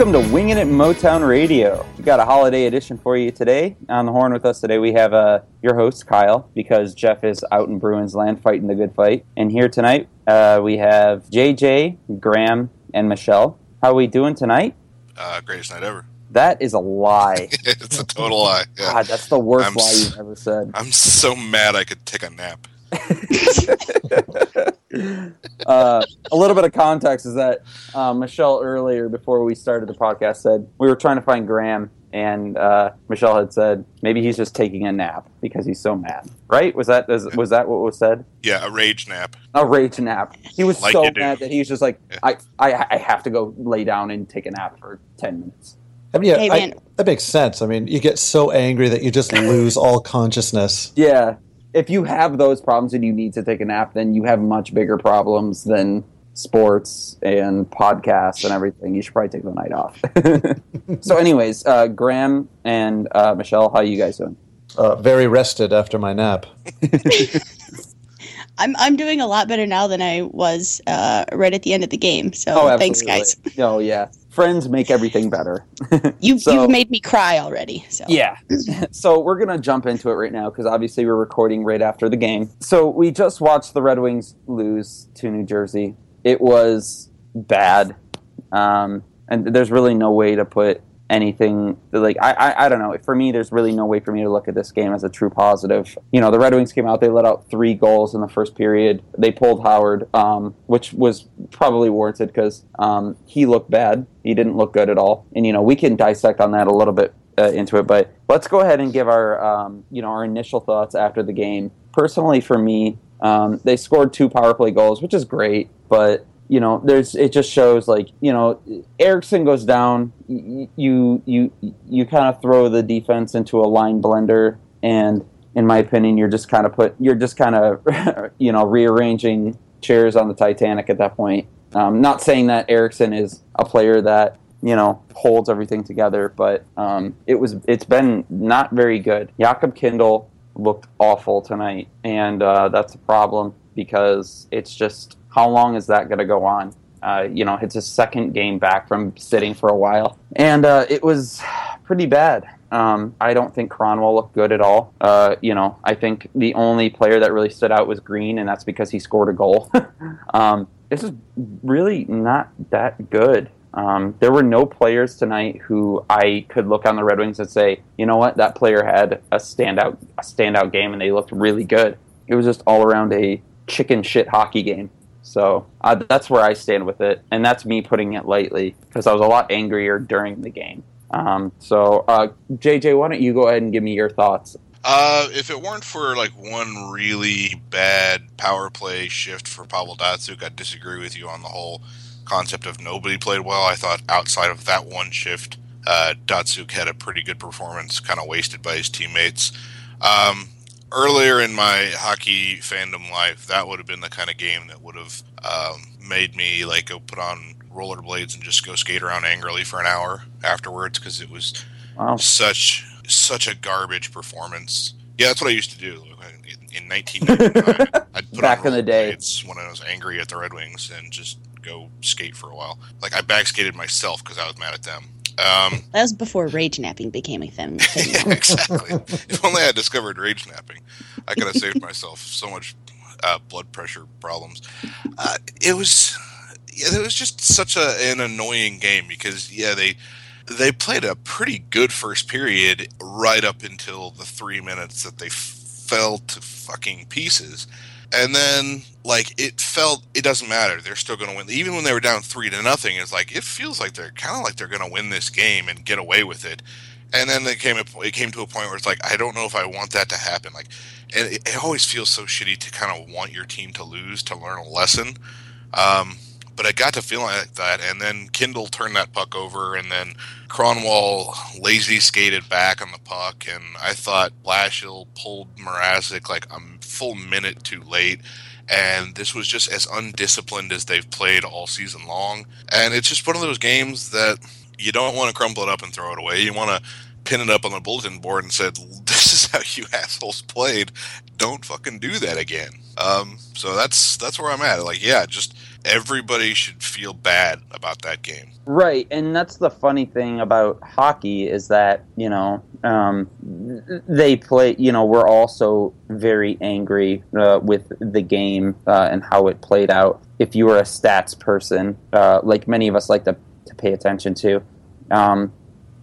Welcome to Winging It Motown Radio. We got a holiday edition for you today. On the horn with us today, we have uh, your host Kyle because Jeff is out in Bruins land fighting the good fight. And here tonight, uh, we have JJ, Graham, and Michelle. How are we doing tonight? Uh, greatest night ever. That is a lie. it's a total lie. Yeah. God, that's the worst I'm lie you've ever said. I'm so mad I could take a nap. uh, a little bit of context is that uh, Michelle earlier, before we started the podcast, said we were trying to find Graham, and uh, Michelle had said maybe he's just taking a nap because he's so mad. Right? Was that was, was that what was said? Yeah, a rage nap. A rage nap. He was Like so mad that he was just like, Yeah. I, I I have to go lay down and take a nap for ten minutes. I mean, yeah, Hey, I- that makes sense. I mean, you get so angry that you just lose all consciousness. Yeah. If you have those problems and you need to take a nap, then you have much bigger problems than sports and podcasts and everything. You should probably take the night off. so, anyways, uh, Graham and uh, Michelle, how are you guys doing? Uh, very rested after my nap. I'm I'm doing a lot better now than I was uh, right at the end of the game. So thanks, guys. Oh, yeah. Friends make everything better. You So- you've made me cry already. So Yeah. so we're going to jump into it right now because obviously we're recording right after the game. So we just watched the Red Wings lose to New Jersey. It was bad. Um, and there's really no way to put anything like I, I I don't know. For me, there's really no way for me to look at this game as a true positive. You know, the Red Wings came out. They let out three goals in the first period. They pulled Howard, um, which was probably warranted because um, he looked bad. He didn't look good at all. And you know, we can dissect on that a little bit uh, into it. But let's go ahead and give our um, you know our initial thoughts after the game. Personally, for me, um, they scored two power play goals, which is great. But you know, there's it just shows like you know Ericsson goes down. You you you kind of throw the defense into a line blender, and in my opinion, you're just kind of put you're just kind of you know rearranging chairs on the Titanic at that point. Um, not saying that Ericsson is a player that you know holds everything together, but um, it was it's been not very good. Jakub Kindl looked awful tonight, and uh, that's a problem because it's just how long is that going to go on? Uh, you know, it's his second game back from sitting for a while, and uh, it was pretty bad. Um, I don't think Kronwall looked good at all. Uh, you know, I think the only player that really stood out was Green, and that's because he scored a goal. um, this is really not that good. Um, there were no players tonight who I could look on the Red Wings and say, you know what, that player had a standout a standout game, and they looked really good. It was just all around a chicken shit hockey game. So uh, that's where I stand with it, and that's me putting it lightly because I was a lot angrier during the game. Um, so, uh, JJ, why don't you go ahead and give me your thoughts? Uh, if it weren't for like one really bad power play shift for Pavel Datsyuk, I'd disagree with you on the whole concept of nobody played well. I thought outside of that one shift, uh, Datsyuk had a pretty good performance, kind of wasted by his teammates. Um, earlier in my hockey fandom life, that would have been the kind of game that would have um, made me like go put on rollerblades and just go skate around angrily for an hour afterwards because it was Wow. such such a garbage performance. Yeah, that's what I used to do in, in 1999. I'd put Back in the day. when I was angry at the Red Wings and just go skate for a while. Like I back skated myself because I was mad at them. Um, that was before rage napping became a thing. yeah, exactly. if only I had discovered rage napping, I could have saved myself so much uh, blood pressure problems. Uh, it was, yeah, it was just such a, an annoying game because yeah, they they played a pretty good first period right up until the three minutes that they f- fell to fucking pieces. And then, like, it felt it doesn't matter. They're still going to win. Even when they were down three to nothing, it's like it feels like they're kind of like they're going to win this game and get away with it. And then it came it came to a point where it's like I don't know if I want that to happen. Like, and it, it always feels so shitty to kind of want your team to lose to learn a lesson. Um, but I got to feeling like that, and then Kindl turned that puck over, and then Kronwall lazy skated back on the puck, and I thought Blashill pulled Mrazek like a full minute too late, and this was just as undisciplined as they've played all season long, and it's just one of those games that you don't want to crumple it up and throw it away. You want to pin it up on the bulletin board and said, "This is how you assholes played. Don't fucking do that again." Um, so that's that's where I'm at. Like, yeah, just everybody should feel bad about that game. Right, and that's the funny thing about hockey is that you know um, they play. You know, we're also very angry uh, with the game uh, and how it played out. If you were a stats person, uh, like many of us like to, to pay attention to, um,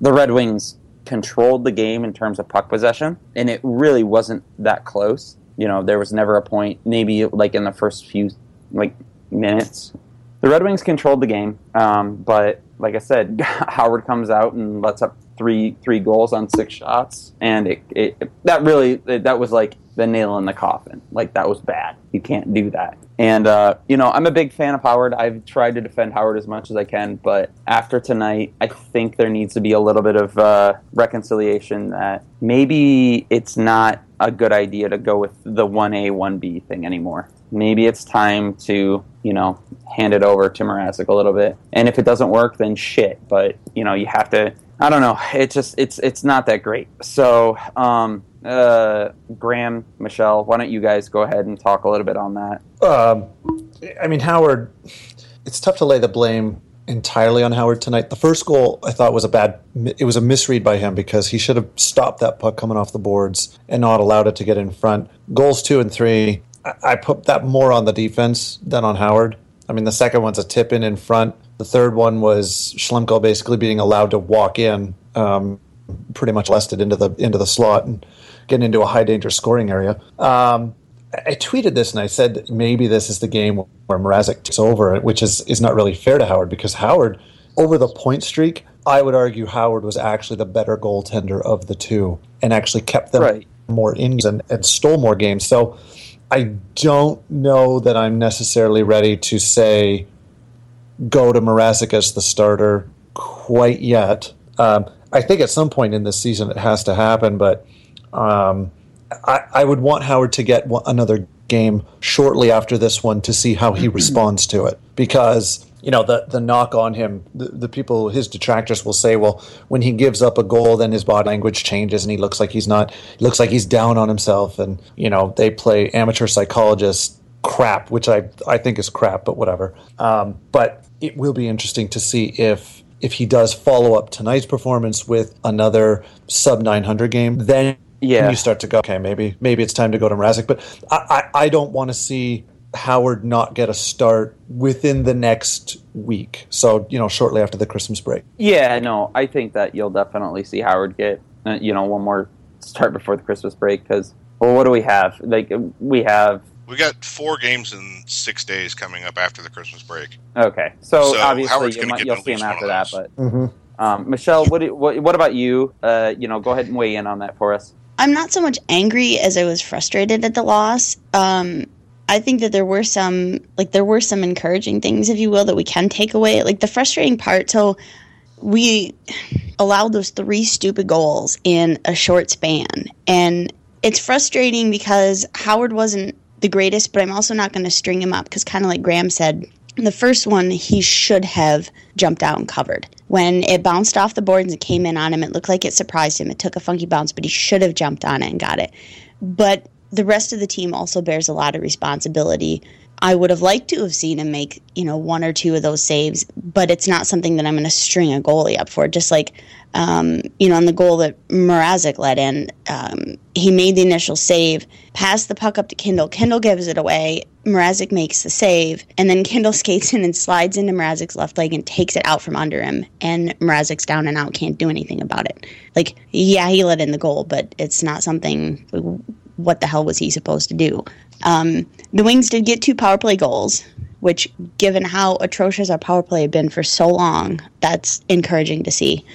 the Red Wings controlled the game in terms of puck possession, and it really wasn't that close. You know, there was never a point, maybe like in the first few like minutes. The Red Wings controlled the game, um, but like I said, Howard comes out and lets up three three goals on six shots, and it, it that really that was like the nail in the coffin. Like that was bad. You can't do that. And uh, you know, I'm a big fan of Howard. I've tried to defend Howard as much as I can, but after tonight, I think there needs to be a little bit of uh, reconciliation. That maybe it's not a good idea to go with the one A one B thing anymore. Maybe it's time to you know hand it over to Mrazek a little bit. And if it doesn't work, then shit. But you know, you have to. I don't know. It just it's it's not that great. So um, uh, Graham, Michelle, why don't you guys go ahead and talk a little bit on that? Um, I mean, Howard, it's tough to lay the blame entirely on Howard tonight. The first goal I thought was a bad, it was a misread by him because he should have stopped that puck coming off the boards and not allowed it to get in front. Goals two and three, I put that more on the defense than on Howard. I mean, the second one's a tip in in front. The third one was Schlemko basically being allowed to walk in, um, pretty much lested into the into the slot and getting into a high danger scoring area. Um, I tweeted this and I said maybe this is the game where Mrazek takes over, which is is not really fair to Howard because Howard over the point streak, I would argue Howard was actually the better goaltender of the two and actually kept them Right. more in and, and stole more games. So I don't know that I'm necessarily ready to say go to Mrazek as the starter quite yet. Um, I think at some point in this season it has to happen, but um, I, I would want Howard to get one, another game shortly after this one to see how he responds to it because you know the the knock on him the, the people his detractors will say well when he gives up a goal then his body language changes and he looks like he's not he looks like he's down on himself and you know they play amateur psychologist crap which i i think is crap but whatever um, but it will be interesting to see if if he does follow up tonight's performance with another sub 900 game then Yeah. you start to go, okay, maybe maybe it's time to go to Mrazek. But I, I, I don't want to see Howard not get a start within the next week. So you know, shortly after the Christmas break. Yeah, no, I think that you'll definitely see Howard get uh, you know one more start before the Christmas break because well, what do we have? Like we have We got four games in six days coming up after the Christmas break. okay, so, So obviously you gonna might, get you'll see him after that. But Mm-hmm. um, Michelle, what, do, what what about you? Uh, you know, go ahead and weigh in on that for us. I'm not so much angry as I was frustrated at the loss. Um, I think that there were some, like, there were some encouraging things, if you will, that we can take away. Like, the frustrating part, so we allowed those three stupid goals in a short span. And it's frustrating because Howard wasn't the greatest, but I'm also not going to string him up because, kind of like Graham said, the first one he should have jumped out and covered. When it bounced off the boards and came in on him, it looked like it surprised him. It took a funky bounce, but he should have jumped on it and got it. But the rest of the team also bears a lot of responsibility. I would have liked to have seen him make, you know, one or two of those saves, but it's not something that I'm going to string a goalie up for. Just like, um, you know, on the goal that Mrazek let in, um, he made the initial save, passed the puck up to Kindl. Kindl gives it away. Mrazek makes the save, and then Kindl skates in and slides into Mrazek's left leg and takes it out from under him. And Mrazek's down and out, can't do anything about it. Like, yeah, he let in the goal, but it's not something. What the hell was he supposed to do? Um, the Wings did get two power play goals, which, given how atrocious our power play had been for so long, that's encouraging to see.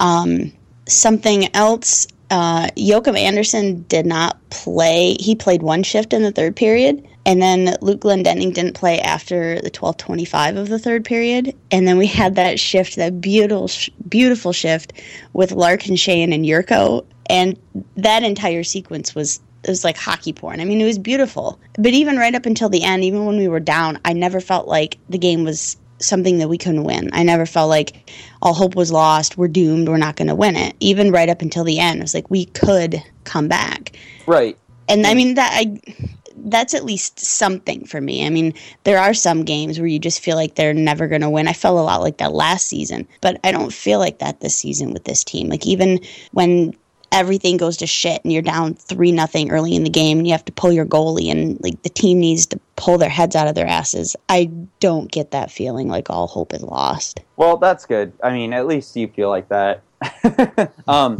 Um, something else, uh, Joakim Andersson did not play. He played one shift in the third period, and then Luke Glendening didn't play after the 12:25 of the third period. And then we had that shift, that beautiful, beautiful shift with Larkin, Shane, and Jurco, and that entire sequence was it was like hockey porn. I mean, it was beautiful. But even right up until the end, even when we were down, I never felt like the game was something that we couldn't win. I never felt like all hope was lost. We're doomed. We're not going to win it. Even right up until the end, it was like we could come back. Right. And I mean that I that's at least something for me. I mean, there are some games where you just feel like they're never going to win. I felt a lot like that last season, but I don't feel like that this season with this team. Like even when everything goes to shit and you're down three nothing early in the game and you have to pull your goalie and like the team needs to pull their heads out of their asses. I don't get that feeling like all hope is lost. Well, that's good. I mean, at least you feel like that. um,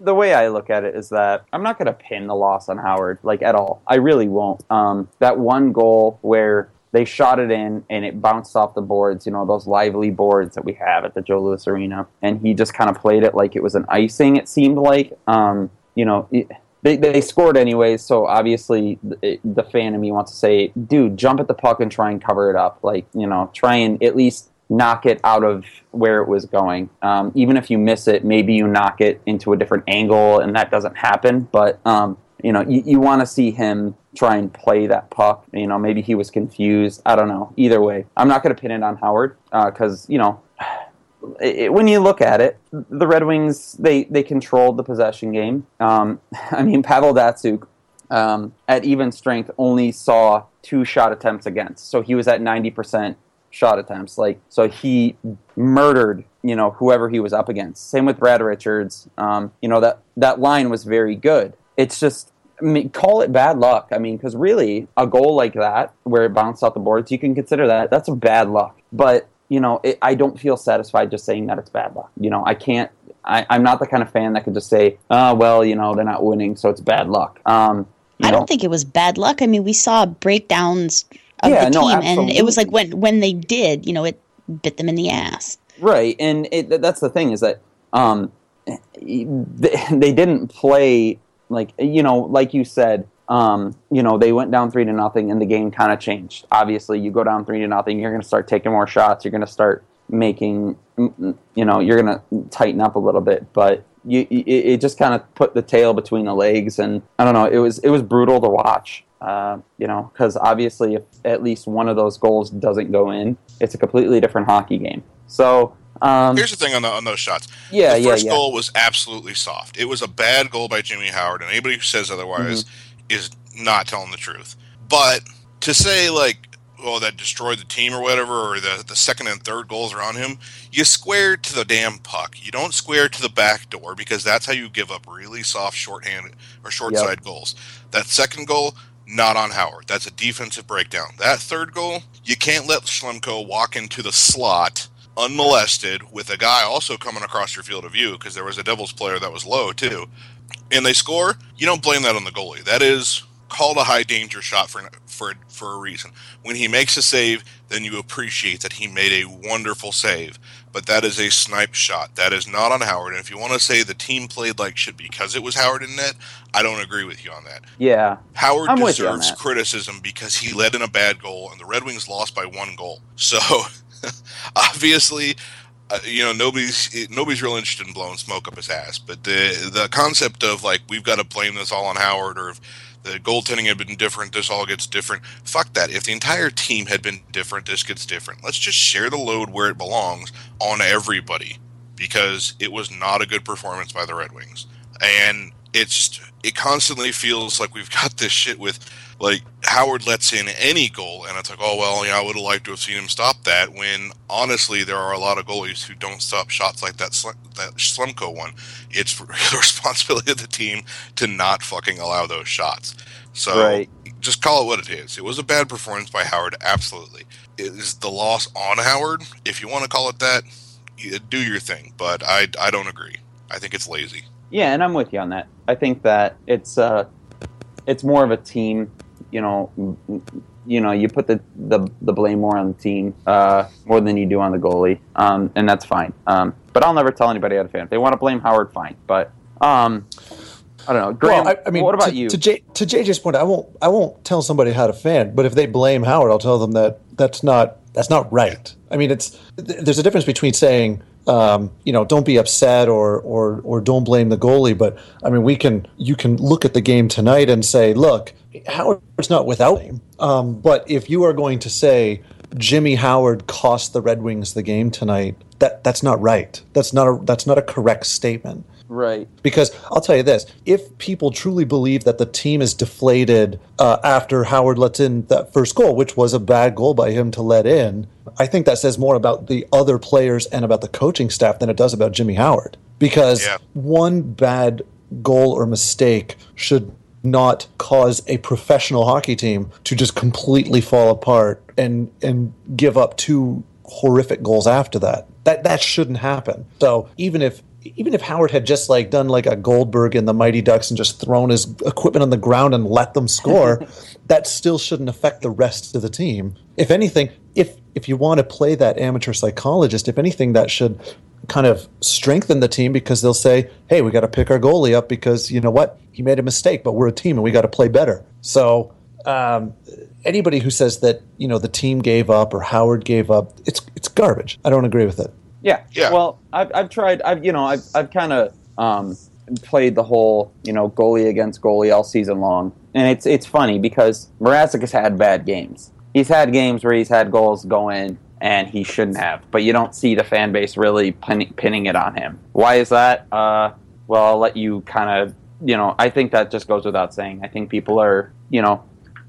the way I look at it is that I'm not going to pin the loss on Howard like at all. I really won't. Um, that one goal where they shot it in and it bounced off the boards, you know, those lively boards that we have at the Joe Louis Arena, and he just kind of played it like it was an icing. It seemed like, um, you know. It, they, they scored anyways, so obviously the, the fan in me wants to say, dude, jump at the puck and try and cover it up. Like, you know, try and at least knock it out of where it was going. Um, even if you miss it, maybe you knock it into a different angle, and that doesn't happen. But um, you know, you, you want to see him try and play that puck. You know, maybe he was confused. I don't know. Either way, I'm not going to pin it on Howard because uh, you know. It, when you look at it, the Red Wings they, they controlled the possession game. Um, I mean, Pavel Datsyuk um, at even strength only saw two shot attempts against, so he was at ninety percent shot attempts. Like so, he murdered you know whoever he was up against. Same with Brad Richards. Um, you know that that line was very good. It's just I mean, call it bad luck. I mean, because really, a goal like that where it bounced off the boards, you can consider that that's a bad luck. But you know, it, I don't feel satisfied just saying that it's bad luck. You know, I can't. I, am not the kind of fan that could just say, "Oh, well, you know, they're not winning, so it's bad luck." Um, I know. don't think it was bad luck. I mean, we saw breakdowns of yeah, the team, no, and it was like when when they did, you know, it bit them in the ass. Right, and it, that's the thing is that um, they, they didn't play like you know, like you said, um, you know, they went down three to nothing, and the game kind of changed. Obviously, you go down three to nothing, you're going to start taking more shots. You're going to start making, you know, you're going to tighten up a little bit, but. You, it, it just kind of put the tail between the legs, and I don't know. It was it was brutal to watch. Uh, you know, because obviously, if at least one of those goals doesn't go in, it's a completely different hockey game. So um, Here's the thing on, the, on those shots. Yeah, the first yeah, yeah. goal was absolutely soft. It was a bad goal by Jimmy Howard, and anybody who says otherwise mm-hmm. is not telling the truth. But to say like, "Oh, that destroyed the team" or whatever, or the the second and third goals are on him, you square to the damn puck. You don't square to the back door because that's how you give up really soft shorthand or short yep. side goals. That second goal. Not on Howard. That's a defensive breakdown. That third goal, you can't let Schlemko walk into the slot unmolested with a guy also coming across your field of view because there was a Devils player that was low too, and they score, you don't blame that on the goalie. That is called a high danger shot for for for a reason. When he makes a save, then you appreciate that he made a wonderful save. But that is a snipe shot. That is not on Howard. And if you want to say the team played like shit because it was Howard in net, I don't agree with you on that. Yeah. Howard I'm deserves criticism because he led in a bad goal and the Red Wings lost by one goal. So obviously, uh, you know nobody's nobody's real interested in blowing smoke up his ass. But the the concept of like we've got to blame this all on Howard, or if the goaltending had been different, this all gets different. Fuck that. If the entire team had been different, this gets different. Let's just share the load where it belongs on everybody because it was not a good performance by the Red Wings, and it's it constantly feels like we've got this shit with like Howard lets in any goal, and it's like, oh well, know, I would have liked to have seen him stop that. When honestly, there are a lot of goalies who don't stop shots like that that Schlemko one. It's the responsibility of the team to not fucking allow those shots. So right. just call it what it is. It was a bad performance by Howard, absolutely. It is the loss on Howard, if you want to call it that. Do your thing, but I I don't agree. I think it's lazy. Yeah, and I'm with you on that. I think that it's uh, it's more of a team you know, you know, you put the, the, the blame more on the team uh, more than you do on the goalie, um, and that's fine. Um, but I'll never tell anybody how to fan. If they want to blame Howard, fine. But um, I don't know. Graham, well, I, I, mean, what about to, you? To, J, to JJ's point, I won't I won't tell somebody how to fan. But if they blame Howard, I'll tell them that that's not that's not right. I mean, it's there's a difference between saying um, you know, don't be upset or, or or don't blame the goalie. But I mean, we can you can look at the game tonight and say, look, Howard's not without. Um, but if you are going to say Jimmy Howard cost the Red Wings the game tonight, that that's not right. That's not a that's not a correct statement. Right. Because I'll tell you this if people truly believe that the team is deflated uh, after Howard lets in that first goal, which was a bad goal by him to let in, I think that says more about the other players and about the coaching staff than it does about Jimmy Howard. Because Yeah. one bad goal or mistake should not cause a professional hockey team to just completely fall apart and and give up two horrific goals after that. That that shouldn't happen. So even if even if Howard had just like done like a Goldberg in the Mighty Ducks and just thrown his equipment on the ground and let them score, that still shouldn't affect the rest of the team. If anything, if if you want to play that amateur psychologist, if anything, that should kind of strengthen the team because they'll say, "Hey, we got to pick our goalie up because you know what? He made a mistake, but we're a team and we got to play better." So, um, anybody who says that you know the team gave up or Howard gave up, it's it's garbage. I don't agree with it. Yeah. Yeah. Well, I've, I've tried. I've you know I've I've kind of um, played the whole you know goalie against goalie all season long, and it's it's funny because Mrazek has had bad games. He's had games where he's had goals go in and he shouldn't have, but you don't see the fan base really pinning, pinning it on him. Why is that? Uh, well, I'll let you kind of you know. I think that just goes without saying. I think people are you know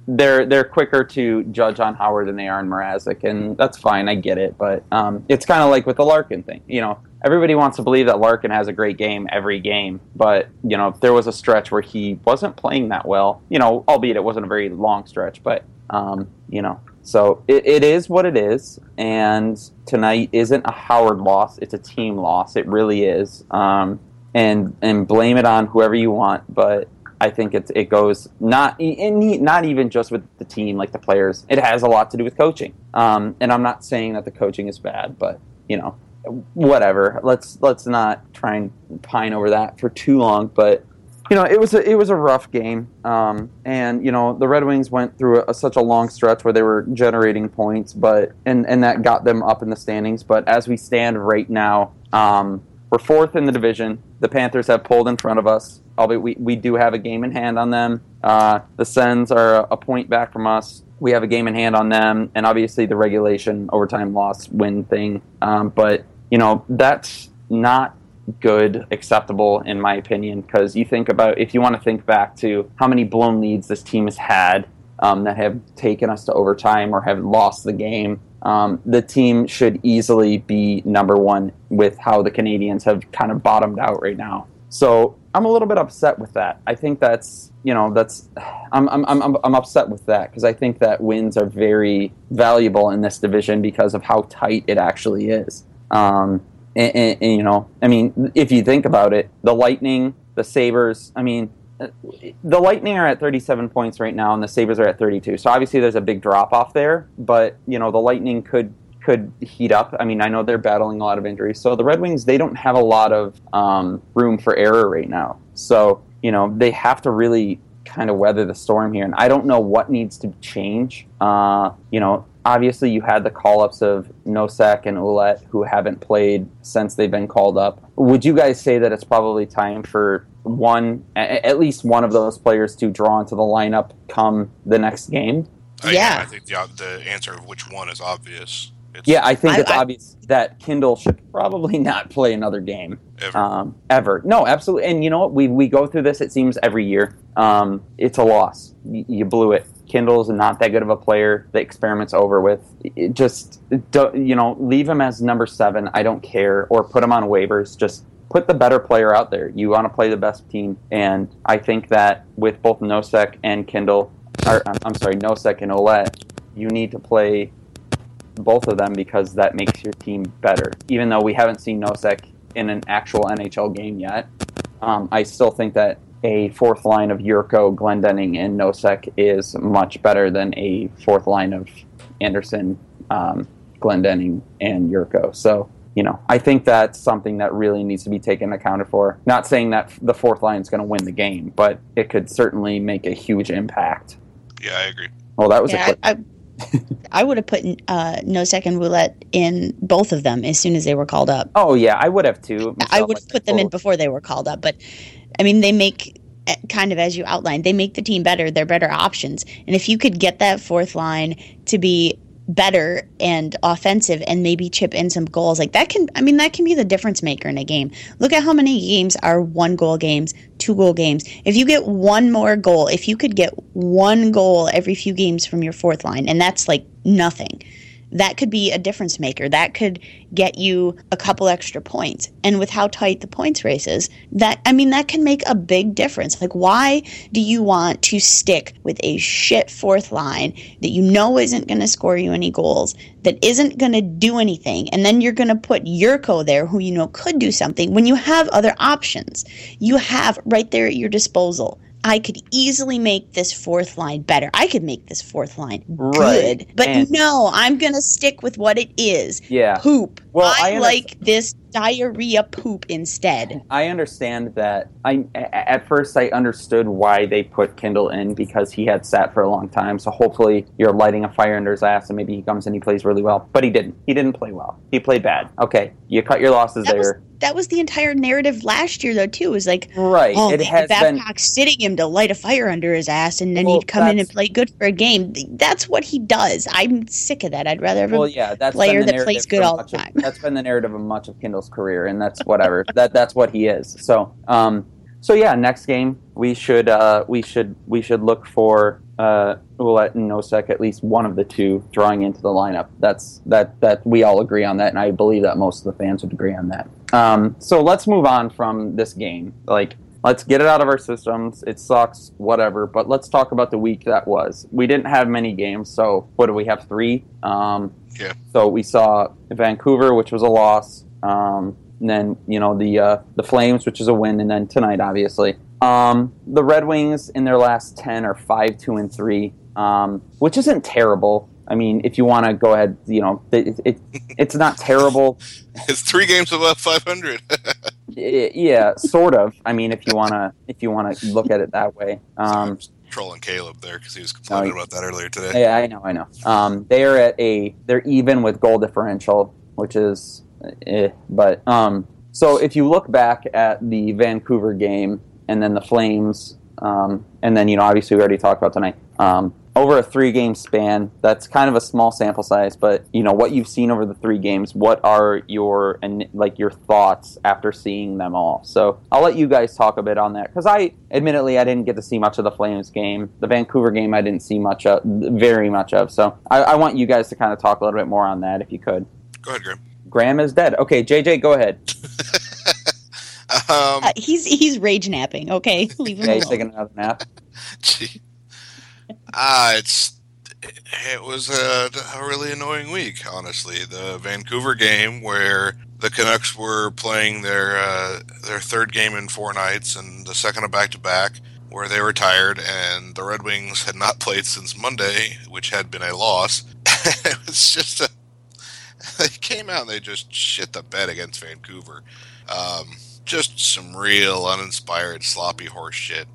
they're they're quicker to judge on Howard than they are on Mrazek, and that's fine. I get it, but um, it's kind of like with the Larkin thing. You know, everybody wants to believe that Larkin has a great game every game, but you know, if there was a stretch where he wasn't playing that well. You know, albeit it wasn't a very long stretch, but um, you know, so it, it is what it is. And tonight isn't a Howard loss; it's a team loss. It really is. Um, and and blame it on whoever you want, but I think it it goes not not even just with the team, like the players. It has a lot to do with coaching. Um, and I'm not saying that the coaching is bad, but you know, whatever. Let's let's not try and pine over that for too long. But you know, it was a, it was a rough game, um, and you know the Red Wings went through a, such a long stretch where they were generating points, but and and that got them up in the standings. But as we stand right now, um, we're fourth in the division. The Panthers have pulled in front of us, albeit we, we do have a game in hand on them. Uh, the Sens are a, point back from us. We have a game in hand on them, and obviously the regulation overtime loss win thing. Um, but you know that's not good, acceptable in my opinion, because you think about if you want to think back to how many blown leads this team has had um, that have taken us to overtime or have lost the game. Um, the team should easily be number one with how the Canadiens have kind of bottomed out right now. So I'm a little bit upset with that. I think that's you know that's I'm I'm I'm, I'm upset with that because I think that wins are very valuable in this division because of how tight it actually is. Um, and, and, and, you know, I mean, if you think about it, the Lightning, the Sabres, I mean, the Lightning are at 37 points right now, and the Sabres are at 32. So obviously, there's a big drop off there. But you know, the Lightning could could heat up. I mean, I know they're battling a lot of injuries, so the Red Wings they don't have a lot of um, room for error right now. So you know, they have to really kind of weather the storm here. And I don't know what needs to change. Uh, you know, obviously you had the call ups of Nosek and Ouellette who haven't played since they've been called up. Would you guys say that it's probably time for one, at least one of those players to draw into the lineup come the next game? I, Yeah. I think the the answer of which one is obvious. It's Yeah, I think I- it's I- obvious that Kindl should probably not play another game. ever. um, ever. No, absolutely. And you know what? We we go through this. It seems every year. Um, it's a loss. Y- you blew it. Kindl's not that good of a player. The experiment's over with. It just do, you know, leave him as number seven. I don't care, or put him on waivers. Just put the better player out there. You want to play the best team, and I think that with both Nosek and Kindl, or I'm- I'm sorry, Nosek and Ouellette, you need to play both of them because that makes your team better. Even though we haven't seen Nosek in an actual NHL game yet, um, I still think that a fourth line of Jurco, Glendening, and Nosek is much better than a fourth line of Andersson, um, Glendening, and Jurco. So, you know, I think that's something that really needs to be taken accounted for. Not saying that the fourth line is going to win the game, but it could certainly make a huge impact. yeah, I agree. Well, that was a quick. I, I, I would have put uh, Nosek and Ouellette in both of them as soon as they were called up. Oh yeah, I would have too. I would have put them in before they were called up, but I mean, they make eh, kind of as you outlined, they make the team better. They're better options, and if you could get that fourth line to be better and offensive and maybe chip in some goals. Like that can I mean that can be the difference maker in a game. Look at how many games are one goal games, two goal games. If you get one more goal, if you could get one goal every few games from your fourth line and that's like nothing that could be a difference maker. That could get you a couple extra points. And with how tight the points race is, that I mean that can make a big difference. Like why do you want to stick with a shit fourth line that you know isn't going to score you any goals, that isn't going to do anything, and then you're going to put Jurco there who you know could do something when you have other options. You have right there at your disposal I could easily make this fourth line better. I could make this fourth line Right. good. But And- no, I'm going to stick with what it is. Yeah. Poop. Well, I, I like this diarrhea poop instead. I understand that. I a- at first I understood why they put Kindl in because he had sat for a long time. So hopefully you're lighting a fire under his ass, and maybe he comes and he plays really well. But he didn't. He didn't play well. He played bad. Okay, you cut your losses That was, there. that was the entire narrative last year, though, too. it Was like, right. oh, it has been. Babcock's sitting him to light a fire under his ass, and then Well, he'd come in and play good for a game. That's what he does. I'm sick of that. I'd rather have. Well, yeah, that's player that plays good all the time. that's been the narrative of much of Kindl's career, and that's whatever. that that's what he is. So, um, so yeah, next game we should uh, we should we should look for uh, and Nosek at least one of the two drawing into the lineup. That's that that we all agree on that, and I believe that most of the fans would agree on that. Um, so let's move on from this game. Like, let's get it out of our systems. It sucks, whatever. But let's talk about the week that was. We didn't have many games, so what do we have? Three. Um, Yeah. so we saw Vancouver, which was a loss. Um, and then you know the uh, the Flames, which is a win, and then tonight, obviously, um, the Red Wings in their last ten are five, two, and three, um, which isn't terrible. I mean, if you want to go ahead, you know, it, it, it's not terrible. It's three games above 500. Yeah, sort of. I mean, if you wanna if you wanna look at it that way. Um, trolling Caleb there because he was complaining Oh, about that earlier today. Yeah, I know, I know. Um, they are at a they're even with goal differential, which is, eh, but um, so if you look back at the Vancouver game and then the Flames, um, and then you know obviously we already talked about tonight. Over a three game span, that's kind of a small sample size, but you know what you've seen over the three games. What are your and like your thoughts after seeing them all? So I'll let you guys talk a bit on that because I, admittedly, I didn't get to see much of the Flames game. The Vancouver game, I didn't see much of, very much of. So I, I want you guys to kind of talk a little bit more on that if you could. Go ahead, Graham. Graham is dead. Okay, JJ, go ahead. Um, Uh, he's he's rage napping. Okay, leave him Yeah, he's taking another nap. gee. Ah, it's it was a, a really annoying week, honestly. The Vancouver game where the Canucks were playing their uh, their third game in four nights and the second of back to back, where they were tired, and the Red Wings had not played since Monday, which had been a loss. it was just a they came out and they just shit the bed against Vancouver. Um, just some real uninspired, sloppy horse shit.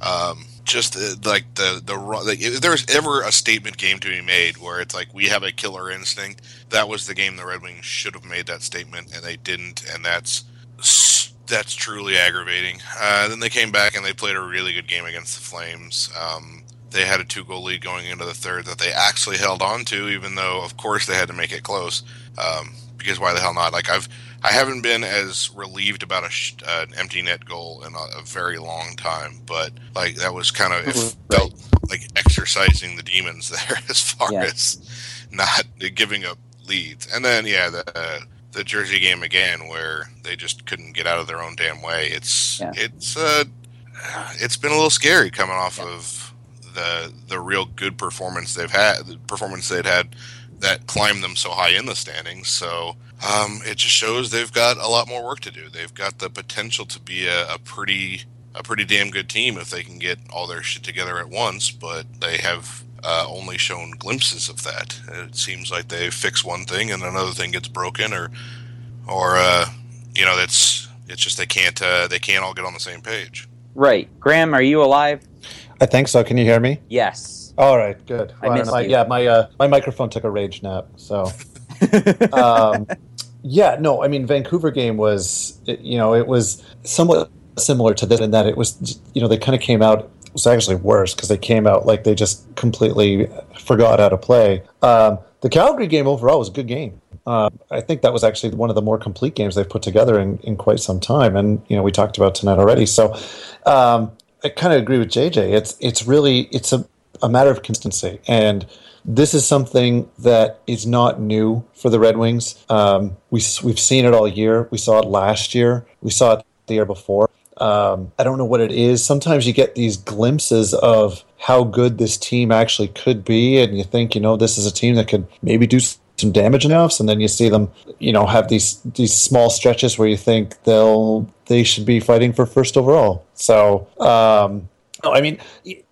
Um, just uh, like the the like, if there was ever a statement game to be made where it's like we have a killer instinct, that was the game the Red Wings should have made that statement and they didn't, and that's that's truly aggravating. Uh, then they came back and they played a really good game against the Flames. Um, they had a two goal lead going into the third that they actually held on to, even though of course they had to make it close. Um, because why the hell not? Like I've I haven't been as relieved about a sh- uh, an empty net goal in a, a very long time, but like that was kind of it Right. felt like exercising the demons there as far Yeah. as not giving up leads. And then yeah, the uh, the Jersey game again where they just couldn't get out of their own damn way. It's Yeah. it's uh it's been a little scary coming off Yeah. of the the real good performance they've had, the performance they'd had that climbed them so high in the standings. So um, it just shows they've got a lot more work to do. They've got the potential to be a, a pretty a pretty damn good team if they can get all their shit together at once. But they have uh, only shown glimpses of that. It seems like they fix one thing and another thing gets broken, or or uh, you know that's it's just they can't uh, they can't all get on the same page. Right, Graham, are you alive? I think so. Can you hear me? Yes. All right, good. I missed my, you. Yeah, my uh, my microphone took a rage nap. So, um, yeah, no, I mean Vancouver game was, you know, it was somewhat similar to this in that it was, you know, they kind of came out. It was actually worse because they came out like they just completely forgot how to play. Um, the Calgary game overall was a good game. Uh, I think that was actually one of the more complete games they've put together in, in quite some time, and you know we talked about tonight already. So um, I kind of agree with JJ. It's it's really it's a, a matter of consistency, and this is something that is not new for the Red Wings. Um, we we've seen it all year. We saw it last year. We saw it the year before. Um, I don't know what it is. Sometimes you get these glimpses of how good this team actually could be, and you think, you know, this is a team that could maybe do some damage enough, and then you see them, you know, have these these small stretches where you think they'll they should be fighting for first overall. So, um, I mean,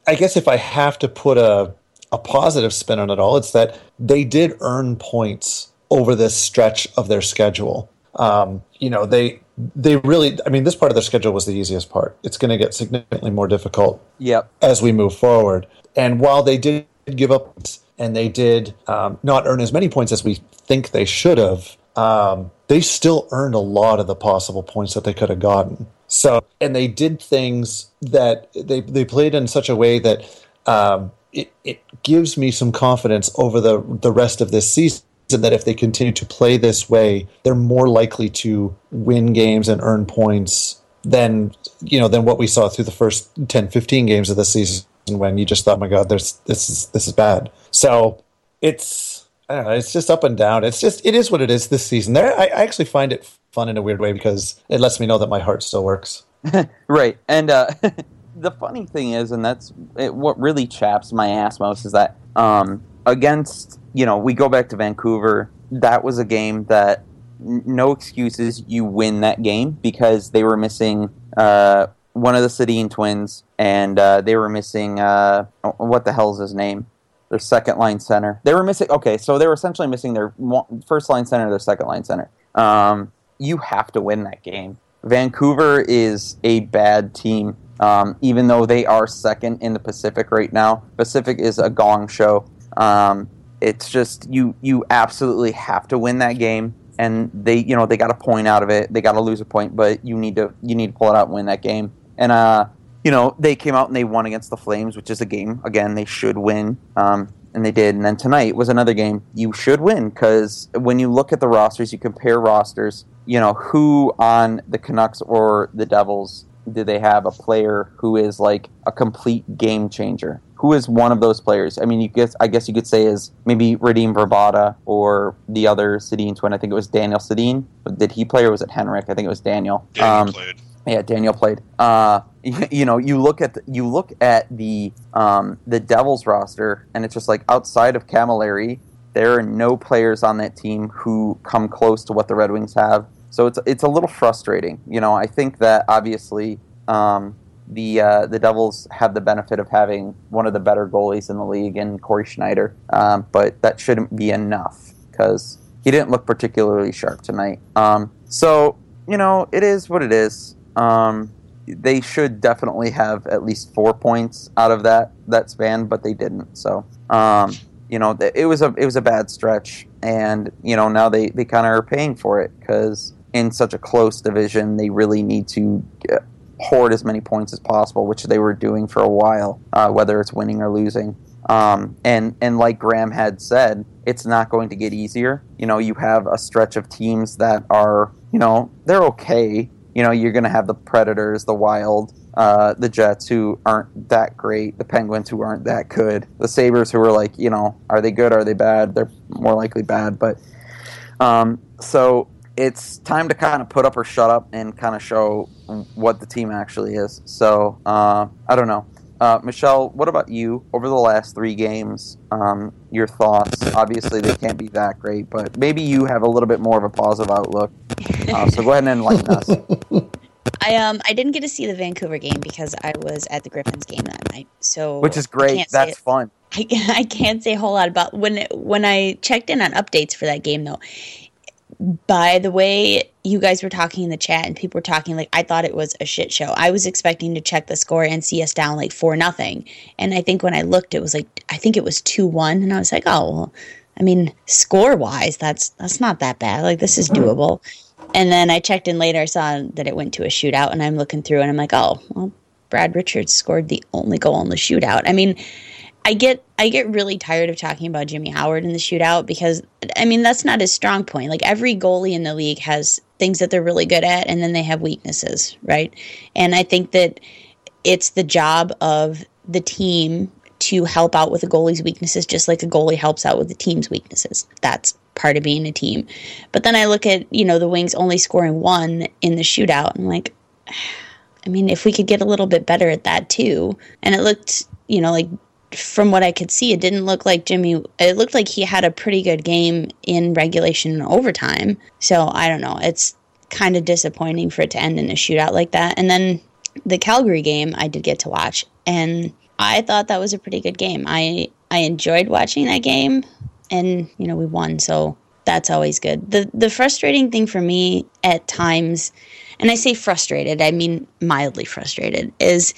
I guess if I have to put a a positive spin on it all, it's that they did earn points over this stretch of their schedule. Um, you know, they they really. I mean, this part of their schedule was the easiest part. It's going to get significantly more difficult. Yep. As we move forward, and while they did give up and they did um, not earn as many points as we think they should have, um, they still earned a lot of the possible points that they could have gotten. So, and they did things that they they played in such a way that um, it it gives me some confidence over the the rest of this season that if they continue to play this way, they're more likely to win games and earn points than you know than what we saw through the first 10, 15 games of the season when you just thought, my God, there's this is this is bad. So it's I don't know, it's just up and down. It's just it is what it is this season. There, I, I actually find it fun in a weird way because it lets me know that my heart still works. right, and uh, the funny thing is, and that's it, what really chaps my ass most is that um, against you know we go back to Vancouver. That was a game that no excuses. You win that game because they were missing uh, one of the Sedin twins, and uh, they were missing uh, what the hell is his name? Their second line center. They were missing. Okay, so they were essentially missing their first line center, their second line center. Um, you have to win that game. Vancouver is a bad team, um, even though they are second in the Pacific right now. Pacific is a gong show. Um, it's just you you absolutely have to win that game and they you know they got a point out of it they got to lose a point but you need to you need to pull it out and win that game and uh you know they came out and they won against the flames which is a game again they should win um, and they did and then tonight was another game you should win because when you look at the rosters you compare rosters you know who on the canucks or the devils do they have a player who is like a complete game changer who is one of those players? I mean, you guess I guess you could say is maybe Radim Vrbata or the other Sedin twin. I think it was Daniel Sedin. Did he play or was it Henrik? I think it was Daniel. Daniel um, played. Yeah, Daniel played. Uh, you, you, know, you look at the, you look at the um, the Devils roster, and it's just like outside of Cammalleri, there are no players on that team who come close to what the Red Wings have. So it's it's a little frustrating. You know, I think that obviously um, the uh, the Devils have the benefit of having one of the better goalies in the league in Cory Schneider, um, but that shouldn't be enough because he didn't look particularly sharp tonight. Um, so you know, it is what it is. Um, they should definitely have at least four points out of that that span, but they didn't. So um, you know, it was a it was a bad stretch, and you know now they they kind of are paying for it because in such a close division, they really need to get, hoard as many points as possible, which they were doing for a while, uh, whether it's winning or losing. Um, and and like Graham had said, it's not going to get easier. You know, you have a stretch of teams that are, you know, they're okay. You know, you're going to have the Predators, the Wild, uh, the Jets who aren't that great, the Penguins who aren't that good, the Sabres who are like, you know, are they good? Are they bad? They're more likely bad. But um, so it's time to kind of put up or shut up and kind of show what the team actually is. So uh, I don't know. Uh, Michelle, what about you? Over the last three games, um, your thoughts? Obviously, they can't be that great, but maybe you have a little bit more of a positive outlook. Uh, so go ahead and enlighten us. I um I didn't get to see the Vancouver game because I was at the Griffins game that night. So which is great. That's fun. I, I can't say a whole lot about when when I checked in on updates for that game though by the way you guys were talking in the chat and people were talking like i thought it was a shit show. I was expecting to check the score and see us down like four nothing. And i think when i looked it was like i think it was two one. And i was like oh well i mean score wise that's that's not that bad. Like this is mm-hmm. doable. And then i checked in later i saw that it went to a shootout and i'm looking through and i'm like oh well brad richards scored the only goal in the shootout. I mean I get I get really tired of talking about Jimmy Howard in the shootout because I mean that's not his strong point. Like every goalie in the league has things that they're really good at and then they have weaknesses, right? And I think that it's the job of the team to help out with a goalie's weaknesses just like a goalie helps out with the team's weaknesses. That's part of being a team. But then I look at, you know, the Wings only scoring one in the shootout and like I mean, if we could get a little bit better at that too. And it looked, you know, like from what I could see, it didn't look like Jimmy. It looked like he had a pretty good game in regulation and overtime. So I don't know. It's kind of disappointing for it to end in a shootout like that. And then the Calgary game, I did get to watch, and I thought that was a pretty good game. I I enjoyed watching that game, and you know we won, so that's always good. the The frustrating thing for me at times, and I say frustrated, I mean mildly frustrated, is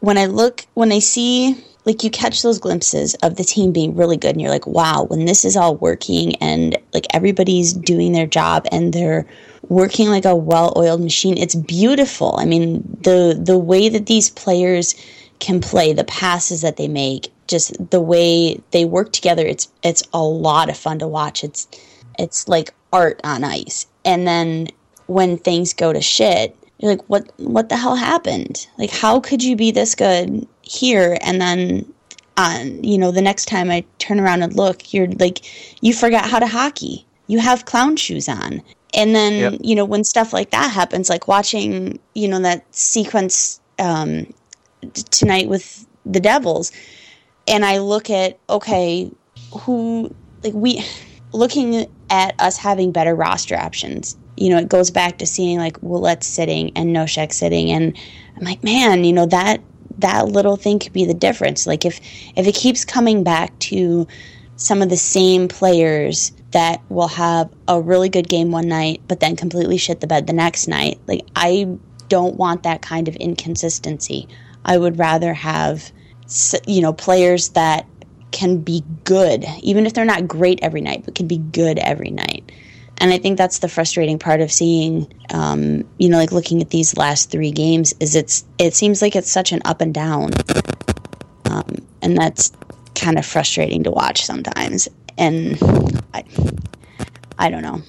when I look when I see like you catch those glimpses of the team being really good and you're like wow when this is all working and like everybody's doing their job and they're working like a well-oiled machine it's beautiful. I mean the the way that these players can play the passes that they make just the way they work together it's it's a lot of fun to watch. It's it's like art on ice. And then when things go to shit you're like what what the hell happened? Like how could you be this good here and then on you know the next time i turn around and look you're like you forgot how to hockey you have clown shoes on and then yep. you know when stuff like that happens like watching you know that sequence um, tonight with the devils and i look at okay who like we looking at us having better roster options you know it goes back to seeing like Ouellette's sitting and Nosek sitting and i'm like man you know that that little thing could be the difference. Like if if it keeps coming back to some of the same players that will have a really good game one night, but then completely shit the bed the next night. Like I don't want that kind of inconsistency. I would rather have you know players that can be good, even if they're not great every night, but can be good every night. And I think that's the frustrating part of seeing, um, you know, like looking at these last three games is it's it seems like it's such an up and down, um, and that's kind of frustrating to watch sometimes. And I, I don't know.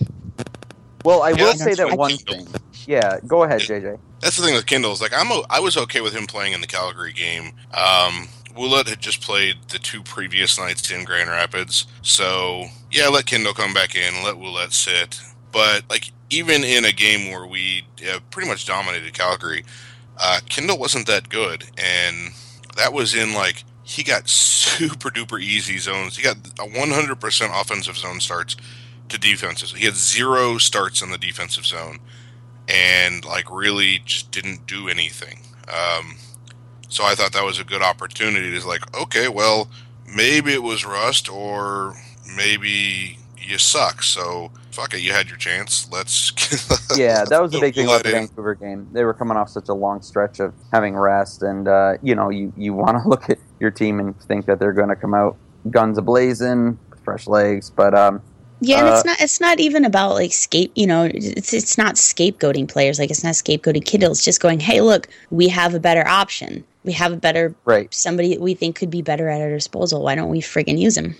Well, I will say that one thing. Yeah, go ahead, JJ. That's the thing with Kindl. Is like I'm, a, I was okay with him playing in the Calgary game. Um, Ouellette had just played the two previous nights in Grand Rapids, so yeah, let Kindl come back in, let Ouellette sit. But like even in a game where we pretty much dominated Calgary, uh, Kindl wasn't that good, and that was in like he got super duper easy zones. He got a 100% offensive zone starts to defenses. He had zero starts in the defensive zone, and like really just didn't do anything. Um, so I thought that was a good opportunity to like, okay, well, maybe it was rust or maybe you suck. So fuck it, you had your chance. Let's. yeah, that was the big thing about the Vancouver game. They were coming off such a long stretch of having rest, and uh, you know, you you want to look at your team and think that they're going to come out guns ablazing, fresh legs, but um, yeah, and uh, it's not it's not even about like scape, you know, it's it's not scapegoating players, like it's not scapegoating Kindl. It's just going, hey, look, we have a better option. We have a better right. somebody that we think could be better at our disposal. Why don't we friggin' use him?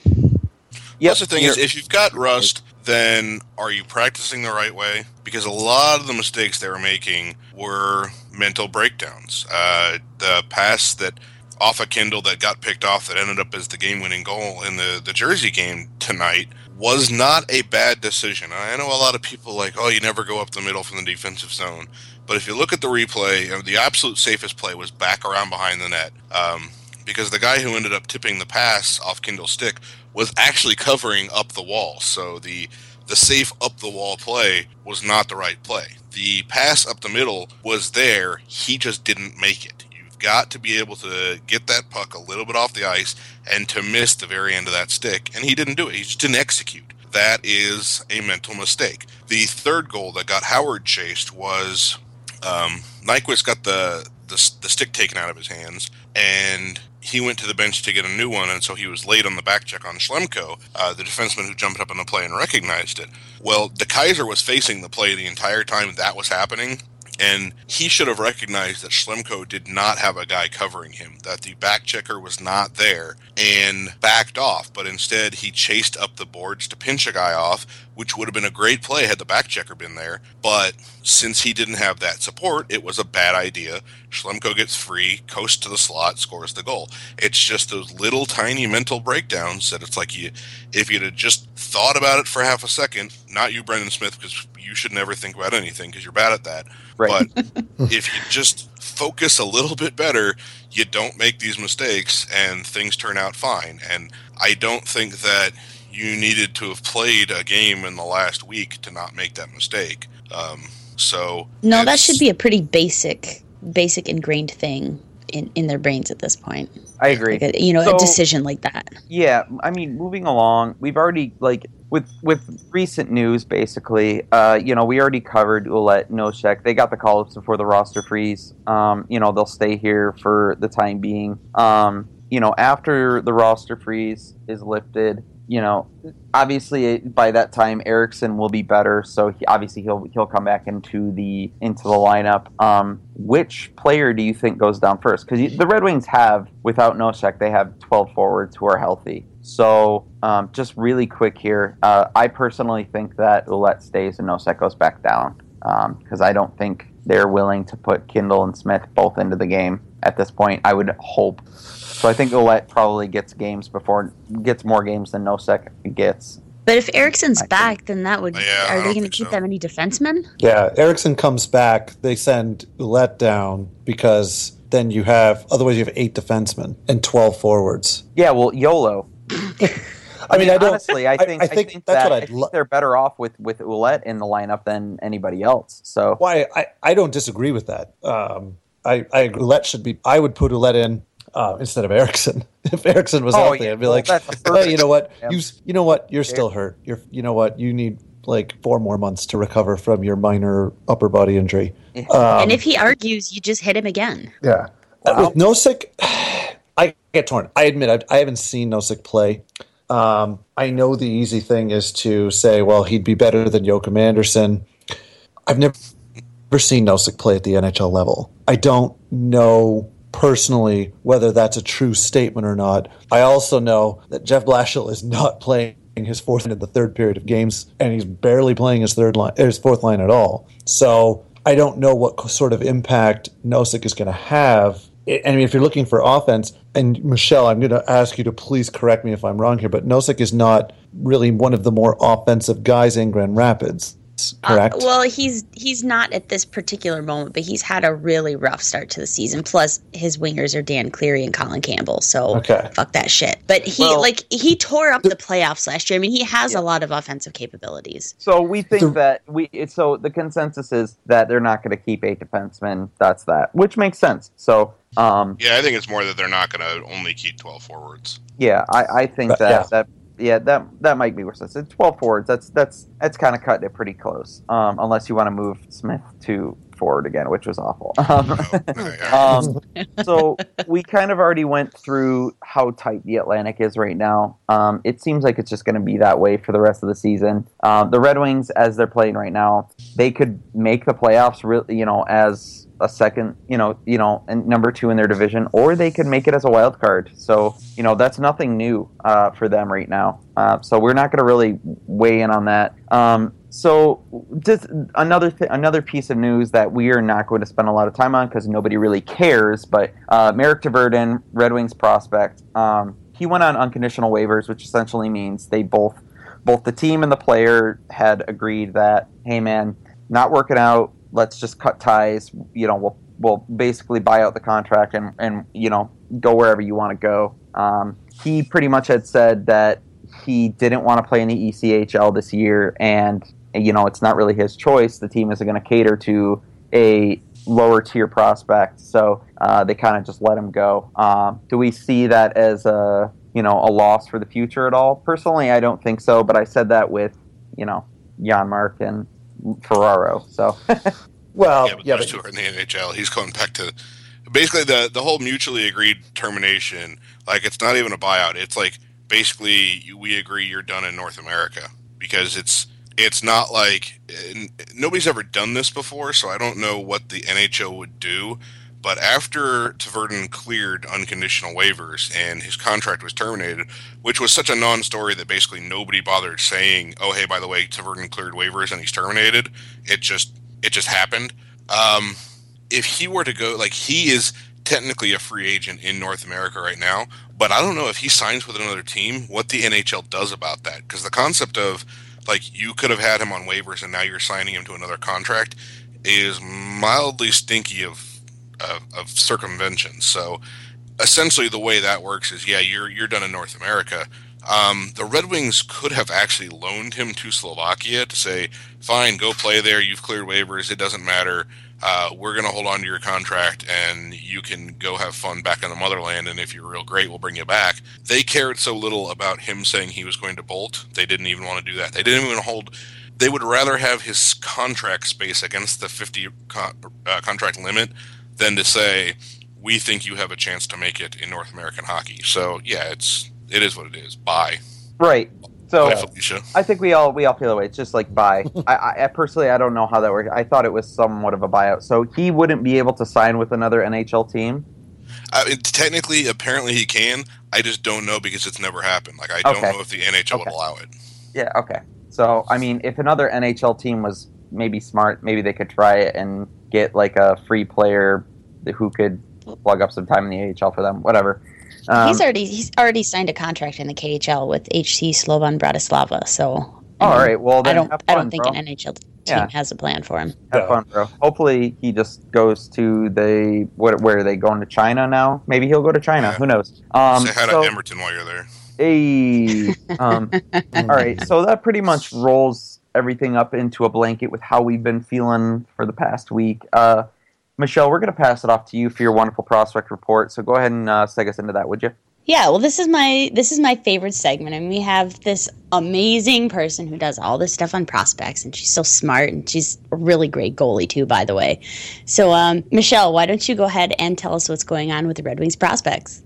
Yes, the thing is, if you've got rust, then are you practicing the right way? Because a lot of the mistakes they were making were mental breakdowns. Uh, the pass that off a Kindl that got picked off that ended up as the game-winning goal in the the Jersey game tonight was not a bad decision. I know a lot of people like, oh, you never go up the middle from the defensive zone. But if you look at the replay, the absolute safest play was back around behind the net. Um, because the guy who ended up tipping the pass off Kindl's stick was actually covering up the wall. So the the safe up the wall play was not the right play. The pass up the middle was there. He just didn't make it. You've got to be able to get that puck a little bit off the ice and to miss the very end of that stick. And he didn't do it. He just didn't execute. That is a mental mistake. The third goal that got Howard chased was um, Nyquist got the, the, the stick taken out of his hands, and he went to the bench to get a new one, and so he was late on the back check on Schlemko, uh, the defenseman who jumped up on the play and recognized it. Well, the Kaiser was facing the play the entire time that was happening, And he should have recognized that Schlemko did not have a guy covering him, that the back checker was not there, and backed off. But instead, he chased up the boards to pinch a guy off, which would have been a great play had the back checker been there. But since he didn't have that support, it was a bad idea. Schlemko gets free, coasts to the slot, scores the goal. It's just those little tiny mental breakdowns that it's like you, if you'd have just thought about it for half a second, not you, Brendan Smith, because you should never think about anything because you're bad at that. Right. But if you just focus a little bit better, you don't make these mistakes and things turn out fine. And I don't think that you needed to have played a game in the last week to not make that mistake. Um, so No, that should be a pretty basic, basic ingrained thing in, in their brains at this point. I agree. Like a, you know, So- a decision like that. Yeah, I mean, moving along, we've already like with with recent news, basically. Uh, you know, we already covered Ouellette, Nosek. They got the call ups before the roster freeze. Um, you know, they'll stay here for the time being. Um, you know, after the roster freeze is lifted, you know, obviously by that time Ericsson will be better. So he, obviously he'll he'll come back into the into the lineup. Um, which player do you think goes down first? Because the Red Wings have, without Nosek, they have 12 forwards who are healthy. So um, just really quick here, uh, I personally think that Ouellette stays and Nosek goes back down because I don't think they're willing to put Kindl and Smith both into the game at this point. I would hope. So I think Ouellette probably gets games before gets more games than Nosek gets. But if Ericsson's I back, then that would. Yeah, I are don't they going to keep so. that many defensemen? Yeah, Erickson comes back. They send Let down because then you have otherwise you have eight defensemen and twelve forwards. Yeah, well, YOLO. I mean, I don't. honestly, I I- think I I think think, that's that, what I I'd lo- they're better off with with Ouellette in the lineup than anybody else. So Why I, I don't disagree with that. Um, I I agree. Let should be. I would put Ouellette in uh, instead of Ericsson. if Ericsson was Oh, healthy, yeah. I'd be Well, like, that's a well, you know what, Yeah. You you know what? You're still hurt. You're you know what, you need like four more months to recover from your minor upper body injury. Yeah. Um, and if he argues, you just hit him again. Yeah. Wow. With Nosek, I get torn. I admit I, I haven't seen Nosek play. Um, I know the easy thing is to say, well, he'd be better than Joakim Andersson. I've never, never seen Nosek play at the NHL level. I don't know personally whether that's a true statement or not. I also know that Jeff Blashill is not playing his fourth in the third period of games, and he's barely playing his third line, his fourth line at all. So I don't know what sort of impact Nosek is going to have. I mean, if you're looking for offense, and Michelle, I'm going to ask you to please correct me if I'm wrong here, but Nosek is not really one of the more offensive guys in Grand Rapids, correct? Uh, well, he's he's not at this particular moment, but he's had a really rough start to the season. Plus, his wingers are Dan Cleary and Colin Campbell, so Okay. fuck that shit. But he Well- like he tore up the playoffs last year. I mean, he has a lot of offensive capabilities. So we think The- that we it- so the consensus is that they're not going to keep eight defensemen. That's that, which makes sense. So um, Yeah, I think it's more that they're not going to only keep 12 forwards. yeah, I, I think But, that yeah. that yeah that that might be worse. It's twelve forwards. That's that's that's kind of cutting it pretty close. Um, unless you want to move Smith to forward again, which was awful. Um, um, so we kind of already went through how tight the Atlantic is right now. Um, it seems like it's just going to be that way for the rest of the season. Um, the Red Wings, as they're playing right now, they could make the playoffs. Really, you know, as a second, you know, you know, and number two in their division, or they could make it as a wild card. So you know, that's nothing new uh, for them right now. Uh, so we're not going to really weigh in on that. Um, so just another th- another piece of news that we are not going to spend a lot of time on because nobody really cares. But uh, Marek Tvrdon, Red Wings prospect, um, he went on unconditional waivers, which essentially means they both both the team and the player had agreed that hey man, not working out. Let's just cut ties. You know, we'll we'll basically buy out the contract and and you know go wherever you want to go. Um, he pretty much had said that he didn't want to play in the ECHL this year, and you know it's not really his choice. The team isn't going to cater to a lower tier prospect, so uh, they kind of just let him go. Um, do we see that as a you know a loss for the future at all? Personally, I don't think so. But I said that with you know Janmark and Ferraro. So well, yeah, but yeah, those but- two are in the NHL. He's going back to basically the the whole mutually agreed termination. Like it's not even a buyout. It's like basically we agree you're done in North America because it's it's not like nobody's ever done this before, so I don't know what the NHL would do. But after Tvrdon cleared unconditional waivers and his contract was terminated, which was such a non-story that basically nobody bothered saying, "Oh, hey, by the way, Tvrdon cleared waivers and he's terminated," it just it just happened. Um, if he were to go, like he is technically a free agent in North America right now, but I don't know if he signs with another team, what the NHL does about that. Because the concept of like you could have had him on waivers and now you're signing him to another contract is mildly stinky of of, of circumvention. So essentially, the way that works is, yeah, you're you're done in North America. Um, the Red Wings could have actually loaned him to Slovakia to say, fine, go play there. You've cleared waivers. It doesn't matter. Uh, we're going to hold on to your contract and you can go have fun back in the motherland. And if you're real great, we'll bring you back. They cared so little about him saying he was going to bolt. They didn't even want to do that. They didn't even hold. They would rather have his contract space against the 50 con- uh, contract limit than to say we think you have a chance to make it in North American hockey. So yeah, it's it is what it is. Bye. Right. So Bye, Felicia. I think we all we all feel the way. It's just like buy. I, I personally I don't know how that works. I thought it was somewhat of a buyout. So he wouldn't be able to sign with another NHL team. Uh, it, technically, apparently he can. I just don't know because it's never happened. Like I don't know if the NHL would allow it. Yeah. Okay. So I mean, if another NHL team was maybe smart, maybe they could try it and get like a free player who could plug up some time in the AHL for them. Whatever. Um, he's already he's already signed a contract in the KHL with HC Slovan Bratislava. So all right. Well, I don't have I don't think bro. an NHL team Yeah. has a plan for him. Have Yeah. fun, bro. Hopefully, he just goes to the what? Where are they going to China now? Maybe he'll go to China. Yeah. Who knows? Um, Say hi so, to Emerton while you're there. hey, um, all right. So that pretty much rolls everything up into a blanket with how we've been feeling for the past week. Uh, Michelle, we're going to pass it off to you for your wonderful prospect report. So go ahead and uh, seg us into that, would you? Yeah, well, this is my this is my favorite segment, and we have this amazing person who does all this stuff on prospects, and she's so smart, and she's a really great goalie too, by the way. So, um, Michelle, why don't you go ahead and tell us what's going on with the Red Wings prospects?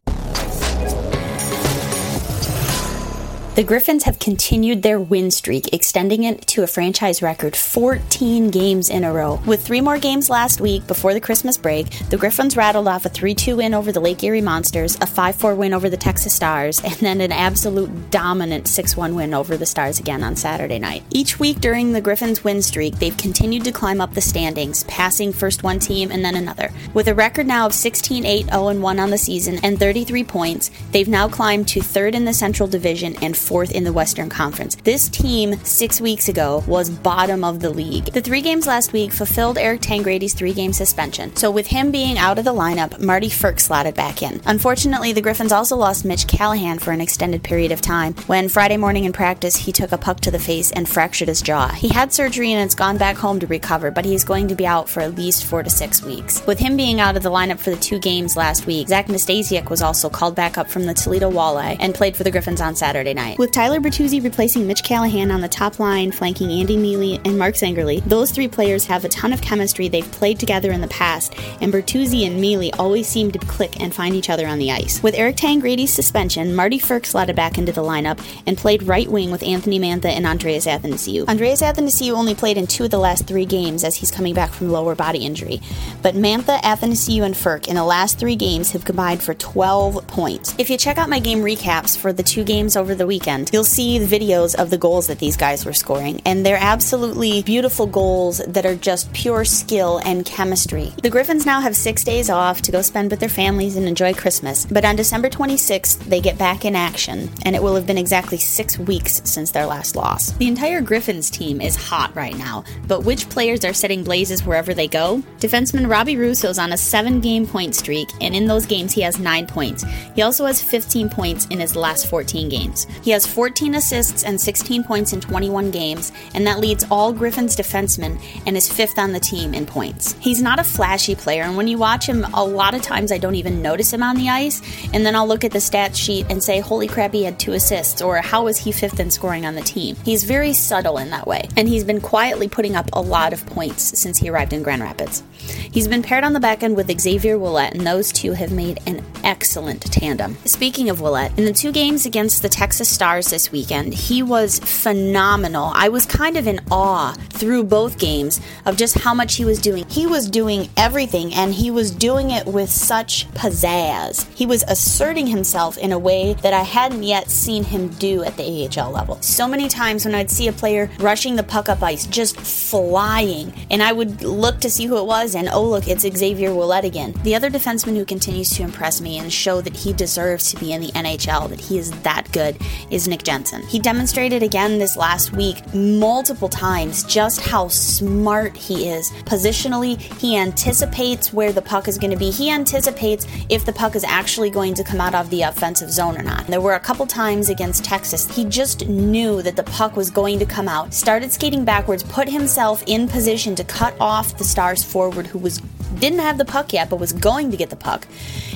The Griffins have continued their win streak, extending it to a franchise record 14 games in a row. With three more games last week before the Christmas break, the Griffins rattled off a 3 2 win over the Lake Erie Monsters, a 5 4 win over the Texas Stars, and then an absolute dominant 6 1 win over the Stars again on Saturday night. Each week during the Griffins' win streak, they've continued to climb up the standings, passing first one team and then another. With a record now of 16 8 0 1 on the season and 33 points, they've now climbed to third in the Central Division and fourth in the Western Conference. This team, six weeks ago, was bottom of the league. The three games last week fulfilled Eric Tangradi's three game suspension. So, with him being out of the lineup, Marty Frk slotted back in. Unfortunately, the Griffins also lost Mitch Callahan for an extended period of time when Friday morning in practice he took a puck to the face and fractured his jaw. He had surgery and it's gone back home to recover, but he's going to be out for at least four to six weeks. With him being out of the lineup for the two games last week, Zach Nastasiuk was also called back up from the Toledo Walleye and played for the Griffins on Saturday night. With Tyler Bertuzzi replacing Mitch Callahan on the top line, flanking Andy Miele and Mark Zengerle, those three players have a ton of chemistry. They've played together in the past, and Bertuzzi and Miele always seem to click and find each other on the ice. With Eric Tangradi's suspension, Marty Frk slotted back into the lineup and played right wing with Anthony Mantha and Andreas Athanasiou. Andreas Athanasiou only played in two of the last three games as he's coming back from lower body injury, but Mantha, Athanasiou, and Frk in the last three games have combined for 12 points. If you check out my game recaps for the two games over the weekend, you'll see the videos of the goals that these guys were scoring, and they're absolutely beautiful goals that are just pure skill and chemistry. The Griffins now have six days off to go spend with their families and enjoy Christmas, but on December 26th, they get back in action, and it will have been exactly six weeks since their last loss. The entire Griffins team is hot right now, but which players are setting blazes wherever they go? Defenseman Robbie Russo's on a seven game point streak, and in those games, he has nine points. He also has 15 points in his last 14 games. He has 14 assists and 16 points in 21 games, and that leads all Griffins defensemen and is fifth on the team in points. He's not a flashy player, and when you watch him, a lot of times I don't even notice him on the ice, and then I'll look at the stat sheet and say, holy crap, he had two assists, or how is he fifth in scoring on the team? He's very subtle in that way, and he's been quietly putting up a lot of points since he arrived in Grand Rapids. He's been paired on the back end with Xavier Ouellette, and those two have made an excellent tandem. Speaking of Ouellette, in the two games against the Texas Stars this weekend, he was phenomenal. I was kind of in awe through both games of just how much he was doing. He was doing everything and he was doing it with such pizzazz. He was asserting himself in a way that I hadn't yet seen him do at the AHL level. So many times when I'd see a player rushing the puck up ice, just flying, and I would look to see who it was, and oh, look, it's Xavier Ouellette again. The other defenseman who continues to impress me and show that he deserves to be in the NHL, that he is that good, is Nick Jensen. He demonstrated again this last week multiple times just how smart he is. Positionally, he anticipates where the puck is going to be. He anticipates if the puck is actually going to come out of the offensive zone or not. There were a couple times against Texas, he just knew that the puck was going to come out, started skating backwards, put himself in position to cut off the Stars forward who was didn't have the puck yet but was going to get the puck.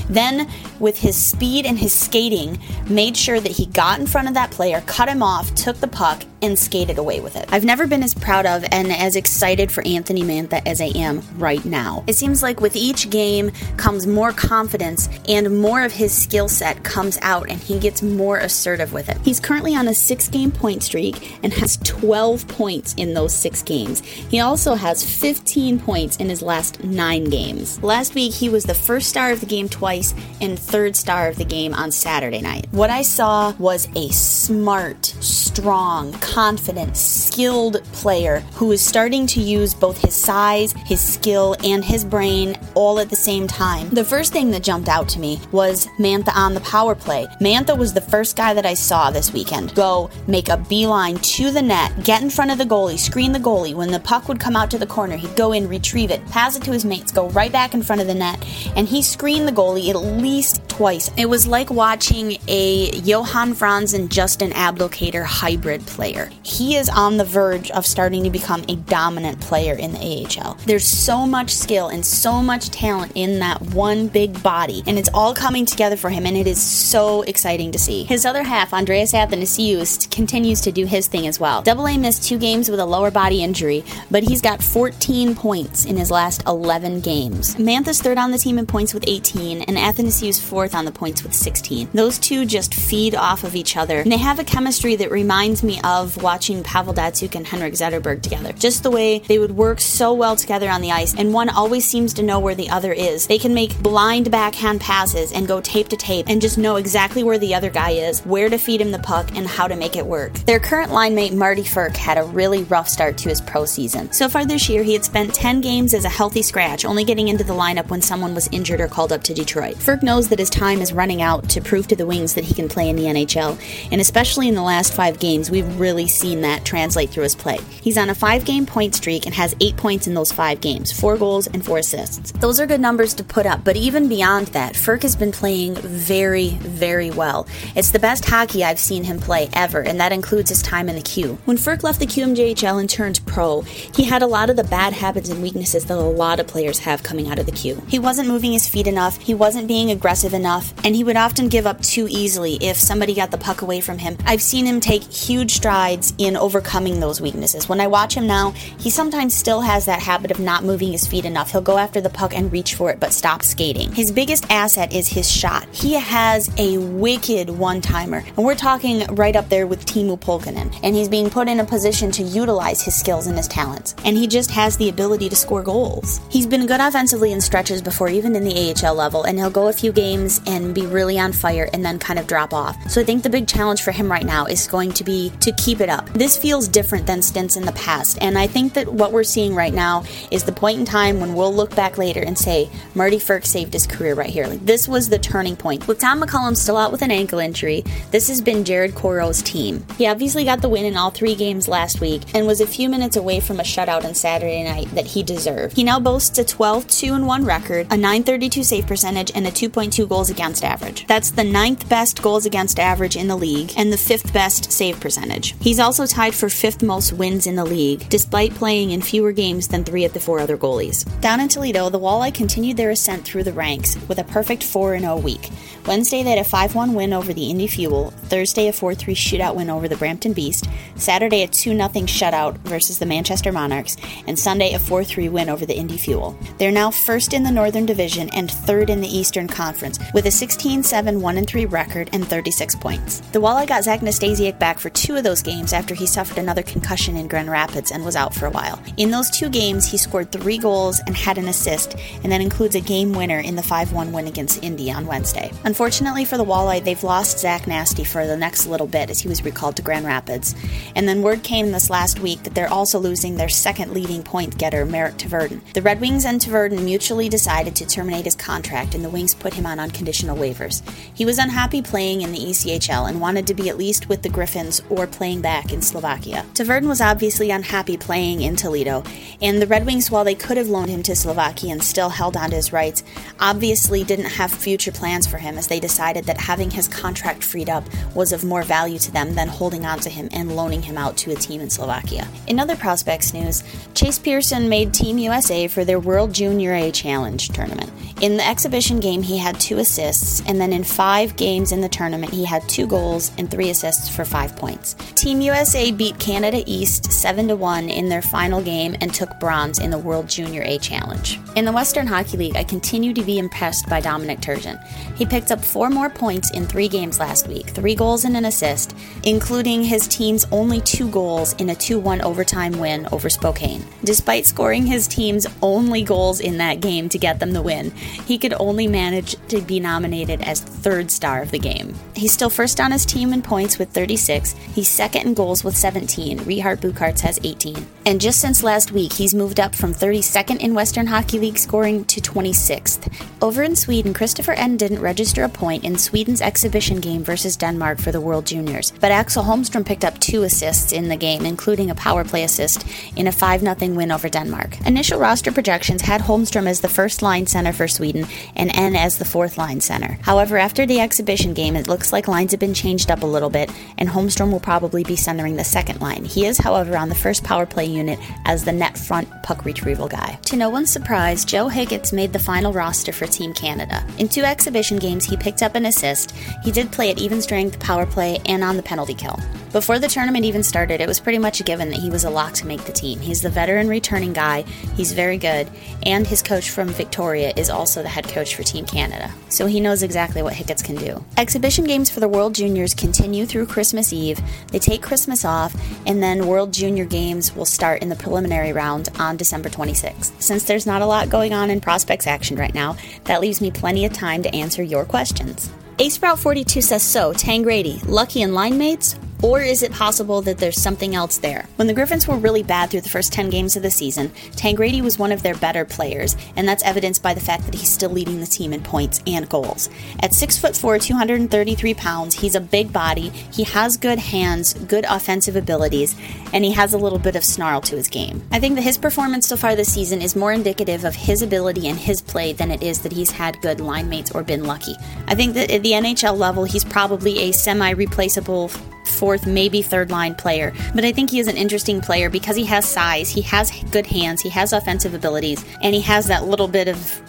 Then, with his speed and his skating, made sure that he got in front of that player, cut him off, took the puck, and skated away with it. I've never been as proud of and as excited for Anthony Mantha as I am right now. It seems like with each game comes more confidence and more of his skill set comes out and he gets more assertive with it. He's currently on a six game point streak and has 12 points in those six games. He also has 15 points in his last nine games. Last week, he was the first star of the game twice and third star of the game on Saturday night. What I saw was a smart, strong, confident, skilled player who is starting to use both his size, his skill, and his brain all at the same time. The first thing that jumped out to me was Mantha on the power play. Mantha was the first guy that I saw this weekend go make a beeline to the net, get in front of the goalie, screen the goalie. When the puck would come out to the corner, he'd go in, retrieve it, pass it to his mates, go right back in front of the net, and he screened the goalie at least twice. It was like watching a Johan Franzen and Justin Abdelkader hybrid player. He is on the verge of starting to become a dominant player in the AHL. There's so much skill and so much talent in that one big body, and it's all coming together for him, and it is so exciting to see. His other half, Andreas Athanasiou, continues to do his thing as well. Double A missed two games with a lower body injury, but he's got 14 points in his last 11 games. Mantha's third on the team in points with 18, and Athanasiou's fourth on the points with 16. Those two just feed off of each other, and they have a chemistry that reminds me of watching Pavel Datsyuk and Henrik Zetterberg together. Just the way they would work so well together on the ice, and one always seems to know where the other is. They can make blind backhand passes and go tape to tape and just know exactly where the other guy is, where to feed him the puck, and how to make it work. Their current line mate Marty Frk had a really rough start to his pro season. So far this year, he had spent 10 games as a healthy scratch, only getting into the lineup when someone was injured or called up to Detroit. Frk knows that his time is running out to prove to the Wings that he can play in the NHL, and especially in the last five games, we've really seen that translate through his play. He's on a five game point streak and has eight points in those five games four goals and four assists. Those are good numbers to put up, but even beyond that, Frk has been playing very, very well. It's the best hockey I've seen him play ever, and that includes his time in the Q. When Frk left the QMJHL and turned pro, he had a lot of the bad habits and weaknesses that a lot of players have coming out of the Q. He wasn't moving his feet enough, he wasn't being aggressive enough, and he would often give up too easily if somebody got the puck away from him. I've seen him take huge strides in overcoming those weaknesses. When I watch him now, he sometimes still has that habit of not moving his feet enough. He'll go after the puck and reach for it, but stop skating. His biggest asset is his shot. He has a wicked one timer, and we're talking right up there with Teemu Pulkkinen, and he's being put in a position to utilize his skills and his talents. And he just has the ability to score goals. He's been good offensively in stretches before, even in the AHL level, and he'll go a few games and be really on fire and then kind of drop off. So I think the big challenge for him right now is going to be to keep it up. This feels different than stints in the past, and I think that what we're seeing right now is the point in time when we'll look back later and say, Marty Frk saved his career right here. Like, this was the turning point. With Tom McCollum still out with an ankle injury, this has been Jared Coreau's team. He obviously got the win in all three games last week and was a few minutes away from a shutout on Saturday night that he deserved. He now boasts a 12 2 1 record, a 932 save percentage, and a 2.2 goals against average. That's the ninth best goals against average in the league and the fifth best save percentage. He's also tied for fifth most wins in the league, despite playing in fewer games than three of the four other goalies. Down in Toledo, the Walleye continued their ascent through the ranks with a perfect 4 0 week. Wednesday, they had a 5 1 win over the Indy Fuel, Thursday, a 4 3 shootout win over the Brampton Beast, Saturday, a 2 0 shutout versus the Manchester Monarchs, and Sunday, a 4 3 win over the Indy Fuel. They're now first in the Northern Division and third in the Eastern Conference, with a 16 7 1 3 record and 36 points. The Walleye got Zach Nastasiuk back for two of those games after he suffered another concussion in Grand Rapids and was out for a while. In those two games, he scored three goals and had an assist, and that includes a game winner in the 5 1 win against Indy on Wednesday. Unfortunately for the Walleye, they've lost Zach Nasty for the next little bit as he was recalled to Grand Rapids. And then word came this last week that they're also losing their second leading point getter, Marek Tvrdon. The Red Wings and Tvrdon mutually decided to terminate his contract, and the Wings put him on unconditional waivers. He was unhappy playing in the ECHL and wanted to be at least with the Griffins or playing back in Slovakia. Tvrdon was obviously unhappy playing in Toledo, and the Red Wings, while they could have loaned him to Slovakia and still held on to his rights, obviously didn't have future plans for him as they decided that having his contract freed up was of more value to them than holding on to him and loaning him out to a team in Slovakia. In other prospects news, Chase Pearson made Team USA for their World Junior A Challenge tournament. In the exhibition game, he had two assists, and then in five games in the tournament, he had two goals and three assists for five points. Team USA beat Canada East 7 1 in their final game and took bronze in the World Junior A Challenge. In the Western Hockey League, I continue to be impressed by Dominic Turgeon. He picked up four more points in three games last week, three goals and an assist, including his team's only two goals in a 2 1 overtime win over Spokane. Despite scoring his team's only goals in that game to get them the win, he could only manage to be nominated as third star of the game. He's still first on his team in points with 36. He's second in goals with 17. Rehart Bucharts has 18. And just since last week, he's moved up from 32nd in Western Hockey League scoring to 26th. Over in Sweden, Christoffer Ehn didn't register a point in Sweden's exhibition game versus Denmark for the World Juniors, but Axel Holmstrom picked up two assists in the game, including a power play assist in a 5 0 win over Denmark. Initial roster projections had Holmstrom as the first line center for Sweden and Ehn as the fourth line center. However, after the exhibition game, it looks like lines have been changed up a little bit, and Holmstrom will probably be centering the second line. He is, however, on the first power play unit as the net front puck retrieval guy. To no one's surprise, Joe Hicketts made the final roster for Team Canada. In two exhibition games, he picked up an assist. He did play at even strength power play and on the penalty kill. Before the tournament even started, it was pretty much a given that he was a lock to make the team. He's the veteran returning guy, he's very good, and his coach from Victoria is also the head coach for Team Canada. So he knows exactly what Hicketts can do. Exhibition games for the World Juniors continue through Christmas Eve. They take Christmas off, and then World Junior games will start in the preliminary round on December 26th. Since there's not a lot going on in prospects action right now, that leaves me plenty of time to answer your questions. A Sprout 42 says so, Tangradi, Lucky and line mates? Or is it possible that there's something else there? When the Griffins were really bad through the first 10 games of the season, Tangradi was one of their better players, and that's evidenced by the fact that he's still leading the team in points and goals. At 6 foot 4, 233 pounds, he's a big body, he has good hands, good offensive abilities, and he has a little bit of snarl to his game. I think that his performance so far this season is more indicative of his ability and his play than it is that he's had good line mates or been lucky. I think that at the NHL level, he's probably a semi replaceable fourth, maybe third line player. But I think he is an interesting player because he has size, he has good hands, he has offensive abilities, and he has that little bit of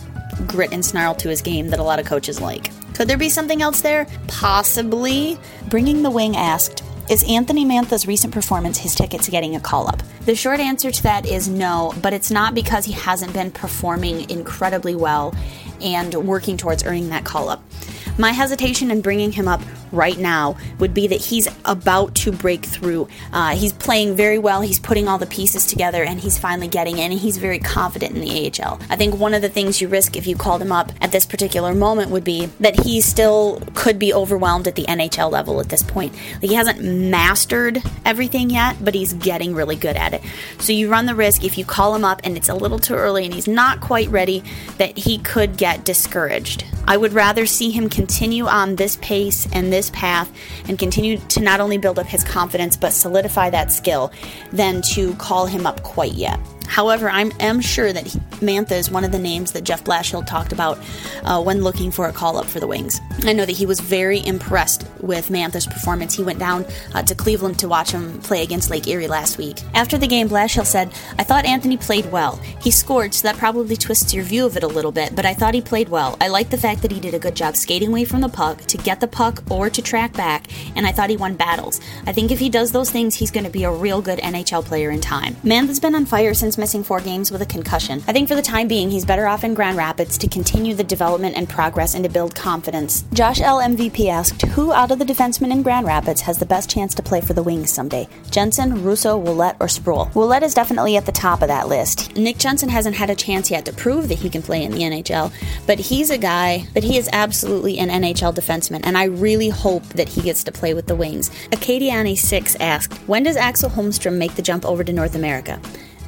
grit and snarl to his game that a lot of coaches like. Could there be something else there? Possibly. Bringing the Wing asked, is Anthony Mantha's recent performance his ticket to getting a call up? The short answer to that is no, but it's not because he hasn't been performing incredibly well and working towards earning that call up. My hesitation in bringing him up right now would be that he's about to break through. Uh, he's playing very well, he's putting all the pieces together, and he's finally getting in, and he's very confident in the AHL. I think one of the things you risk if you called him up at this particular moment would be that he still could be overwhelmed at the NHL level at this point. Like he hasn't mastered everything yet, but he's getting really good at it. So you run the risk if you call him up and it's a little too early and he's not quite ready that he could get discouraged. I would rather see him continue on this pace and this path and continue to not only build up his confidence but solidify that skill than to call him up quite yet. However, I am sure that Mantha is one of the names that Jeff Blashill talked about uh, when looking for a call up for the Wings. I know that he was very impressed with Mantha's performance. He went down uh, to Cleveland to watch him play against Lake Erie last week. After the game, Blashill said, I thought Anthony played well. He scored, so that probably twists your view of it a little bit, but I thought he played well. I like the fact that he did a good job skating away from the puck, to get the puck, or to track back, and I thought he won battles. I think if he does those things, he's going to be a real good NHL player in time. Mantha's been on fire since Jackson's missing four games with a concussion. I think for the time being, he's better off in Grand Rapids to continue the development and progress and to build confidence. Josh L. MVP asked, Who out of the defensemen in Grand Rapids has the best chance to play for the Wings someday? Jensen, Russo, Ouellette, or Sproul? Ouellette is definitely at the top of that list. Nick Jensen hasn't had a chance yet to prove that he can play in the NHL, but he's a guy but he is absolutely an NHL defenseman, and I really hope that he gets to play with the Wings. Acadiani6 asked, When does Axel Holmstrom make the jump over to North America?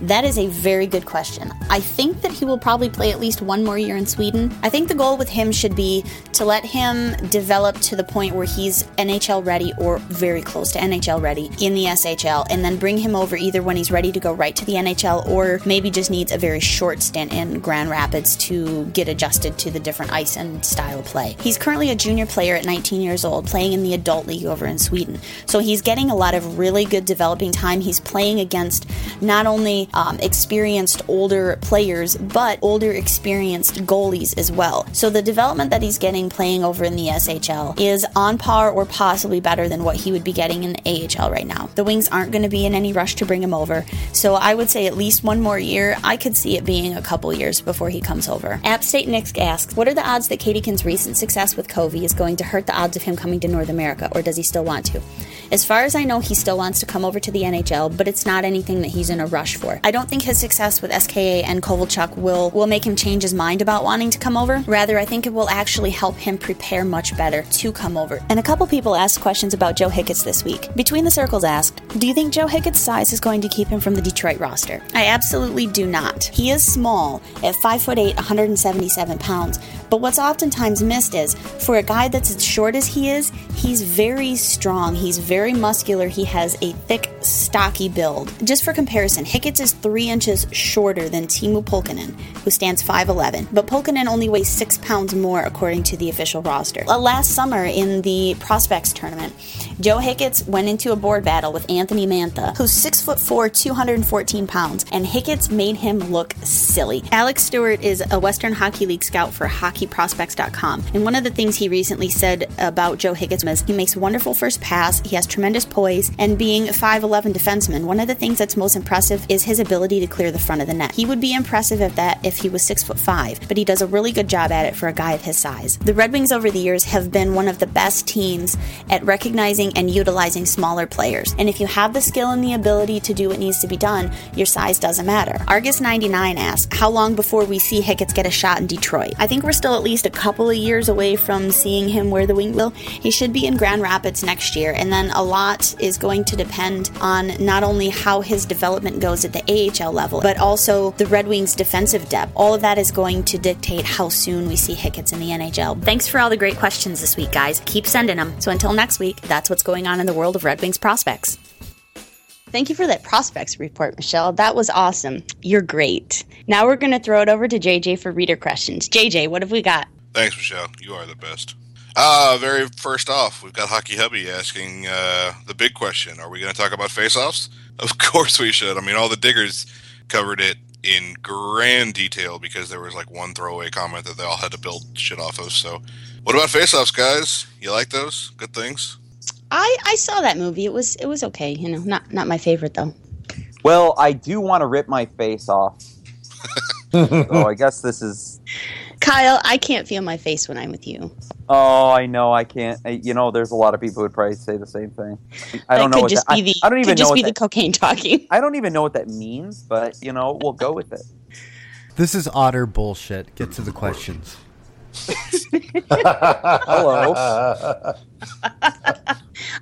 That is a very good question. I think that he will probably play at least one more year in Sweden. I think the goal with him should be to let him develop to the point where he's NHL ready or very close to NHL ready in the SHL, and then bring him over either when he's ready to go right to the NHL or maybe just needs a very short stint in Grand Rapids to get adjusted to the different ice and style play. He's currently a junior player at 19 years old, playing in the adult league over in Sweden. So he's getting a lot of really good developing time. He's playing against not only um, experienced older players, but older experienced goalies as well. So the development that he's getting playing over in the SHL is on par or possibly better than what he would be getting in the AHL right now. The Wings aren't going to be in any rush to bring him over, so I would say at least one more year. I could see it being a couple years before he comes over. App State Nick asks, what are the odds that Katiekin's recent success with Covey is going to hurt the odds of him coming to North America, or does he still want to? As far as I know, he still wants to come over to the NHL, but it's not anything that he's in a rush for. I don't think his success with SKA and Kovalchuk will will make him change his mind about wanting to come over. Rather, I think it will actually help him prepare much better to come over. And a couple people asked questions about Joe Hicketts this week. Between the Circles asked, "Do you think Joe Hicketts' size is going to keep him from the Detroit roster?" I absolutely do not. He is small at 5 foot 8, 177 pounds, but what's oftentimes missed is for a guy that's as short as he is, he's very strong. He's very muscular. He has a thick, stocky build. Just for comparison, Hicketts is three inches shorter than Teemu Pulkkinen, who stands 5'11, but Pulkkinen only weighs six pounds more according to the official roster. Uh, Last summer in the Prospects tournament, Joe Hicketts went into a board battle with Anthony Mantha, who's 6'4, 214 pounds, and Hicketts made him look silly. Alex Stewart is a Western Hockey League scout for hockeyprospects.com, and one of the things he recently said about Joe Hicketts was he makes wonderful first pass, he has tremendous poise, and being a 5'11 defenseman, one of the things that's most impressive is his ability to clear the front of the net. He would be impressive at that if he was 6'5, but he does a really good job at it for a guy of his size. The Red Wings over the years have been one of the best teams at recognizing and utilizing smaller players. And if you have the skill and the ability to do what needs to be done, your size doesn't matter. Argus99 asks, How long before we see Hicketts get a shot in Detroit? I think we're still at least a couple of years away from seeing him wear the wing will. He should be in Grand Rapids next year, and then a lot is going to depend on not only how his development goes at the AHL level, but also the Red Wings' defensive depth. All of that is going to dictate how soon we see Hicketts in the NHL. Thanks for all the great questions this week, guys. Keep sending them. So until next week, that's what's going on in the world of Red Wings prospects. Thank you for that prospects report, Michelle. That was awesome. You're great. Now we're going to throw it over to JJ for reader questions. JJ, what have we got? Thanks, Michelle. You are the best. Uh, very first off, we've got Hockey Hubby asking uh, the big question Are we going to talk about face offs? Of course we should. I mean, all the diggers covered it in grand detail because there was like one throwaway comment that they all had to build shit off of. So, what about face offs, guys? You like those? Good things? I, I saw that movie. It was it was okay. You know, not not my favorite though. Well, I do want to rip my face off. so I guess this is. Kyle, I can't feel my face when I'm with you. Oh, I know. I can't. I- You know, there's a lot of people who would probably say the same thing. I that don't know. could just that, be I, the I don't even could know. just What be the cocaine talking. I don't even know what that means, but you know, we'll go with it. This is otter bullshit. Get to the questions. Hello.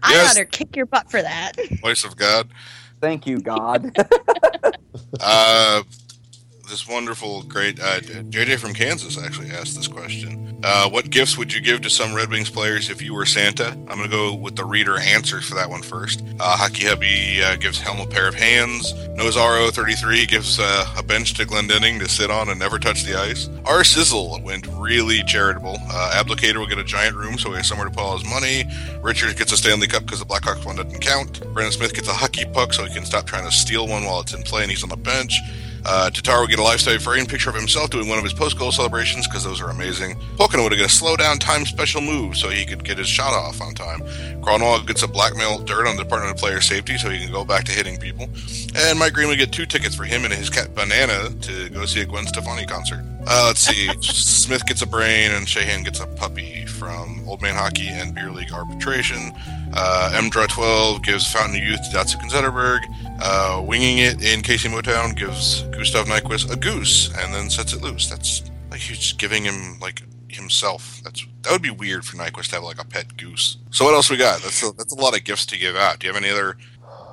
I Yes. ought to kick your butt for that. Voice of God. Thank you, God. Uh, this wonderful, great uh, JJ from Kansas actually asked this question. Uh, what gifts would you give to some Red Wings players if you were Santa? I'm going to go with the reader answers for that one first. Uh, Hockey Hubby uh, gives Helm a pair of hands. Nozaro 33 gives uh, a bench to Glendening to sit on and never touch the ice. R Sizzle went really charitable. Uh, Abdelkader will get a giant room so he has somewhere to put all his money. Richard gets a Stanley Cup because the Blackhawks one doesn't count. Brendan Smith gets a hockey puck so he can stop trying to steal one while it's in play and he's on the bench. Uh, Tataru would get a lifestyle frame picture of himself doing one of his post goal celebrations because those are amazing. Pocono would get a slow down time special move so he could get his shot off on time. Kronwall gets a blackmail dirt on the Department of Player Safety so he can go back to hitting people. And Mike Green would get two tickets for him and his cat Banana to go see a Gwen Stefani concert. Uh, let's see. Smith gets a brain and Sheahan gets a puppy from Old Man Hockey and Beer League Arbitration. Uh, Emdra 12 gives Fountain of Youth to Datsukin Zetterberg. Uh, winging it in Casey Motown gives Gustav Nyquist a goose and then sets it loose. That's like he's giving him like himself. That's that would be weird for Nyquist to have like a pet goose. So what else we got? That's a, that's a lot of gifts to give out. Do you have any other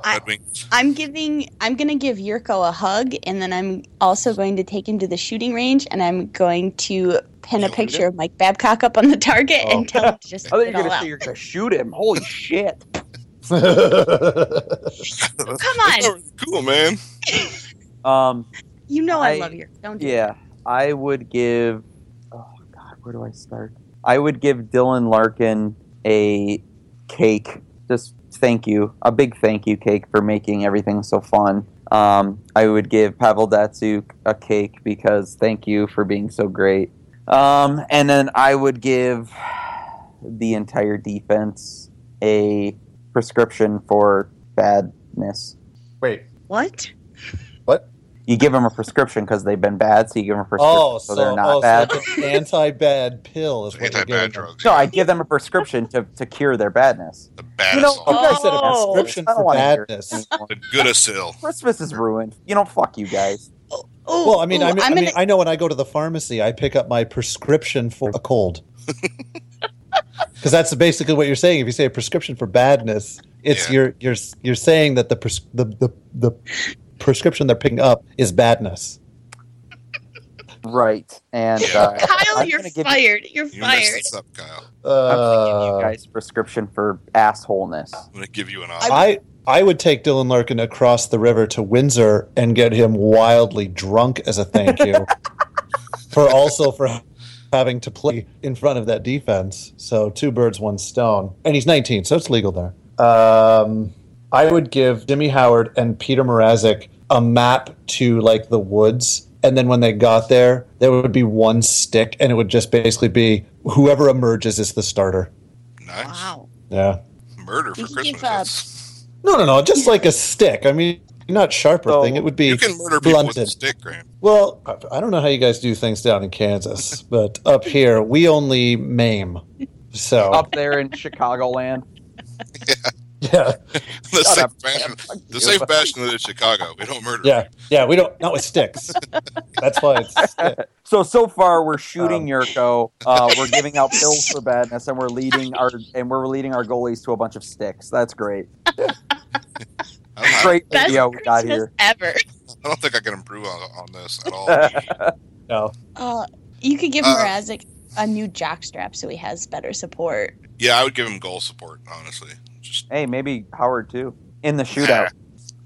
I- Red Wings? I'm giving. I'm gonna give Jurco a hug, and then I'm also going to take him to the shooting range, and I'm going to pin a Shoot picture of Mike Babcock up on the target and tell him to just I thought you get were gonna out. say you're gonna shoot him. Holy shit! Come on. That's really cool, man. Um, You know I, I- love you. Don't do yeah, I would give. Oh God, where do I start? I would give Dylan Larkin a cake. Just thank you, a big thank you cake for making everything so fun. Um, I would give Pavel Datsyuk a cake because thank you for being so great. Um, and then I would give the entire defense a prescription for badness. Wait, What? What? You give them a prescription because they've been bad, so you give them a prescription Oh, so, they're not oh, bad. So like an anti-bad pill is what you're Anti-bad giving drugs. No, I give them a prescription to, to cure their badness. The bad You know, assault. You guys said a Oh. prescription I don't for wanna hear it badness. The good asil. Christmas is ruined. You know, fuck you guys. Oh, Well, I mean, ooh, I mean, I, I'm mean, gonna. I know when I go to the pharmacy, I pick up my prescription for a cold. Because that's basically what you're saying. If you say a prescription for badness, it's Yeah. you're you're you're saying that the, pres- the the the prescription they're picking up is badness. Right. And uh, Kyle, I'm you're give fired. You're You messed fired. this up, Kyle. I'm gonna give you Uh, guys a prescription for assholeness. I'm going to give you an I. I would take Dylan Larkin across the river to Windsor and get him wildly drunk as a thank you for also for having to play in front of that defense. So two birds, one stone, and he's 19, so it's legal there. Um, I would give Jimmy Howard and Peter Mrazek a map to like the woods. And then when they got there, there would be one stick, and it would just basically be whoever emerges is the starter. Nice. Wow. Yeah. Murder for You can Christmas. give, No, no, no. Just like a stick. I mean, not sharper So- thing. It would be You can murder people with a stick, Graham. Well, I- I don't know how you guys do things down in Kansas, but up here we only maim. So Up there in Chicagoland. yeah, The Shut safe, up, bastion, the you. safe bastion of Chicago. We don't murder. yeah, yeah. We don't not with sticks. That's why it's stick. So so far we're shooting Um. Jurco. Uh, we're giving out pills for badness, and we're leading our and we're leading our goalies to a bunch of sticks. That's great. I, Great Best video we got here. ever. I don't think I can improve on, on this at all. No. Uh, you could give Uh, Mrazek a new jockstrap so he has better support. yeah, I would give him goal support, honestly. Just hey, maybe Howard too in the shootout.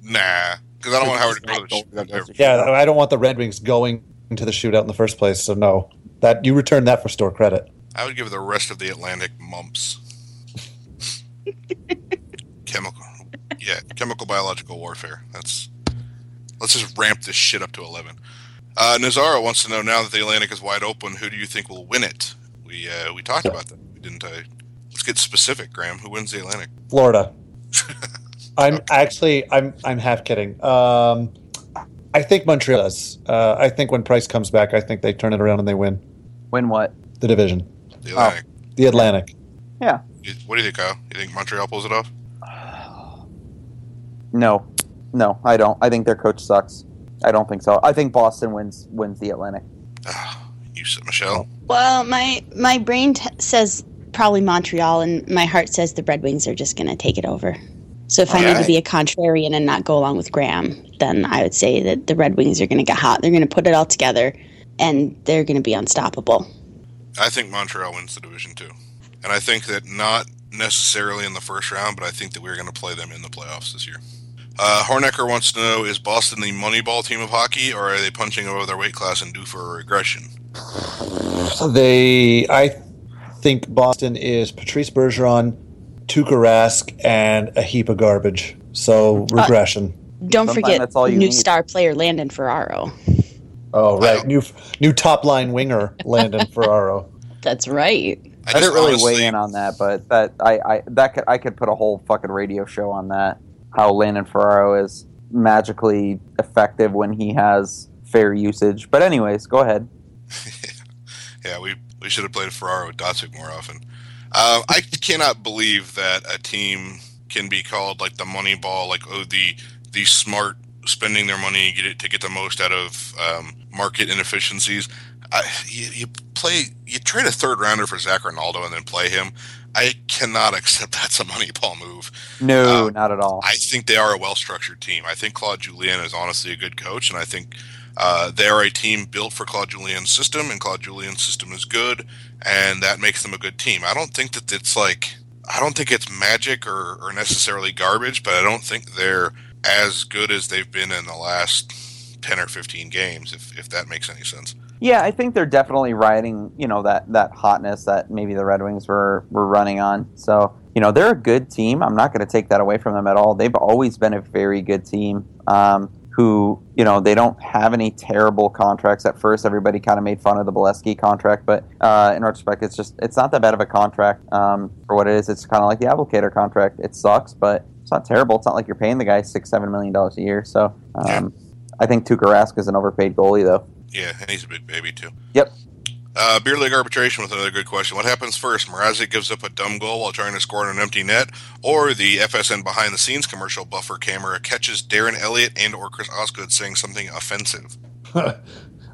nah, because I don't want Howard to go to the Goal- shootout. Yeah, shootout. I don't want the Red Wings going into the shootout in the first place. So no, that you return that for store credit. I would give the rest of the Atlantic mumps. chemical, yeah, chemical biological warfare. That's let's just ramp this shit up to eleven. Uh, Nazaro wants to know now that the Atlantic is wide open, who do you think will win it? We uh, we talked about that. We didn't. Uh, let's get specific, Graham. Who wins the Atlantic? Florida. I'm actually I'm I'm half kidding. Um, I think Montreal does. Uh, I think when Price comes back, I think they turn it around and they win Win what? the division, The Atlantic. the Atlantic. Yeah. What do you think, Kyle? You think Montreal pulls it off? No, no, I don't. I think their coach sucks. I don't think so. I think Boston wins wins the Atlantic. Ah, you said Michelle. Well, my my brain t- says probably Montreal, and my heart says the Red Wings are just going to take it over. So if I need to be a contrarian and not go along with Graham, then I would say that the Red Wings are going to get hot. They're going to put it all together, and they're going to be unstoppable. I think Montreal wins the division too, and I think that not necessarily in the first round, but I think that we're going to play them in the playoffs this year. Uh, Hornecker wants to know: Is Boston the Moneyball team of hockey, or are they punching above their weight class and due for a regression? They, I think Boston is Patrice Bergeron, Tuukka Rask, and a heap of garbage. So uh, regression. Don't Sometimes forget that's all you new need. star player Landon Ferraro. Oh, right. New new top line winger, Landon Ferraro. That's right. I, just didn't really honestly- weigh in on that, but that I, I that could I could put a whole fucking radio show on that. How Landon Ferraro is magically effective when he has fair usage. But anyways, go ahead. Yeah, we we should have played Ferraro with Datsyuk more often. Um, I cannot believe that a team can be called like the money ball, like oh the the smart spending their money get it to get the most out of um, market inefficiencies. I, you, you play you trade a third rounder for Zac Rinaldo and then play him. I cannot accept that's a money ball move. No, Uh, not at all. I think they are a well structured team. I think Claude Julien is honestly a good coach, and I think uh, they are a team built for Claude Julien's system, and Claude Julien's system is good, and that makes them a good team. I don't think that it's like I don't think it's magic or, or necessarily garbage, but I don't think they're as good as they've been in the last ten or fifteen games, if if that makes any sense. Yeah, I think they're definitely riding, you know, that that hotness that maybe the Red Wings were were running on. So, you know, they're a good team. I'm not going to take that away from them at all. They've always been a very good team. Um, who, you know, they don't have any terrible contracts. At first, everybody kind of made fun of the Beleskey contract, but uh, in retrospect, it's just it's not that bad of a contract um, for what it is. It's kind of like the Abdelkader contract. It sucks, but it's not terrible. It's not like you're paying the guy six, seven million dollars a year. So, um, I think Tuukka Rask is an overpaid goalie, though. Yeah, and he's a big baby too. Yep. Uh, Beer League arbitration with another good question. What happens first? Mrazek gives up a dumb goal while trying to score on an empty net, or the FSN behind the scenes commercial buffer camera catches Darren Eliot and or Chris Osgood saying something offensive.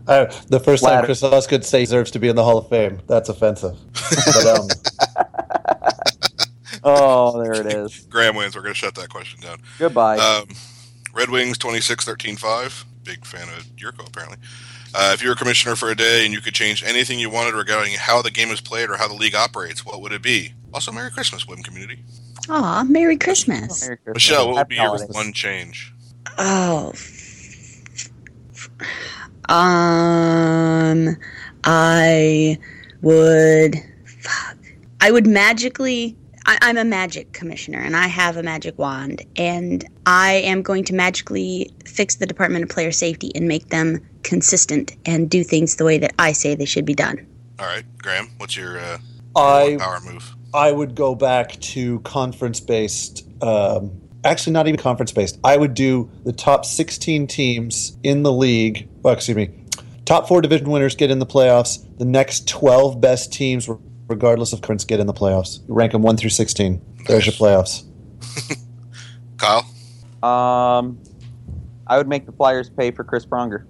Uh, the first time Chris Osgood says he deserves to be in the Hall of Fame. That's offensive. but, um, Oh, there it is. Graham wins. We're going to shut that question down. Goodbye. Um, Red Wings 26 13 5. Big fan of Jurco, apparently. Uh, if you were commissioner for a day and you could change anything you wanted regarding how the game is played or how the league operates, what would it be? Also, Merry Christmas, Wim community. Aw, Merry Christmas. Merry Christmas. Michelle, what would be your one change? Oh. Um, I would. Fuck. I would magically. I, I'm a magic commissioner, and I have a magic wand, and I am going to magically fix the Department of Player Safety and make them consistent and do things the way that I say they should be done. All right, Graham, what's your uh, I power move? I would go back to conference based. Um, actually, not even conference based. I would do the top 16 teams in the league. Well, excuse me. Top four division winners get in the playoffs. The next 12 best teams, regardless of conference, get in the playoffs. Rank them 1 through 16. There's your playoffs. Kyle? Um, I would make the Flyers pay for Chris Pronger.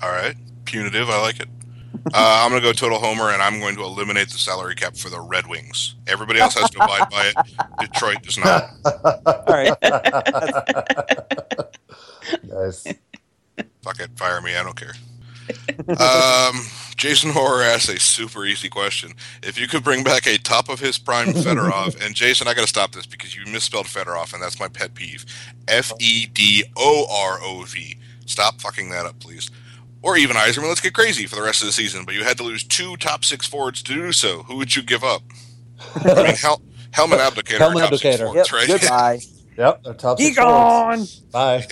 All right. Punitive. I like it. Uh, I'm going to go total homer, and I'm going to eliminate the salary cap for the Red Wings. Everybody else has to abide by it. Detroit does not. All right. nice. Fuck it. Fire me. I don't care. Um, Jason Horror asks a super easy question. If you could bring back a top of his prime Fedorov, and Jason, I got to stop this because you misspelled Fedorov, and that's my pet peeve. F E D O R O V. Stop fucking that up, please. Or even Yzerman, let's get crazy for the rest of the season, but you had to lose two top six forwards to do so. Who would you give up? I mean, Hel- Helmet Abdelkader. are Helmet top Abdelkader. Yep. right? Goodbye. Yep, they're top Be six forwards. gone. Bye.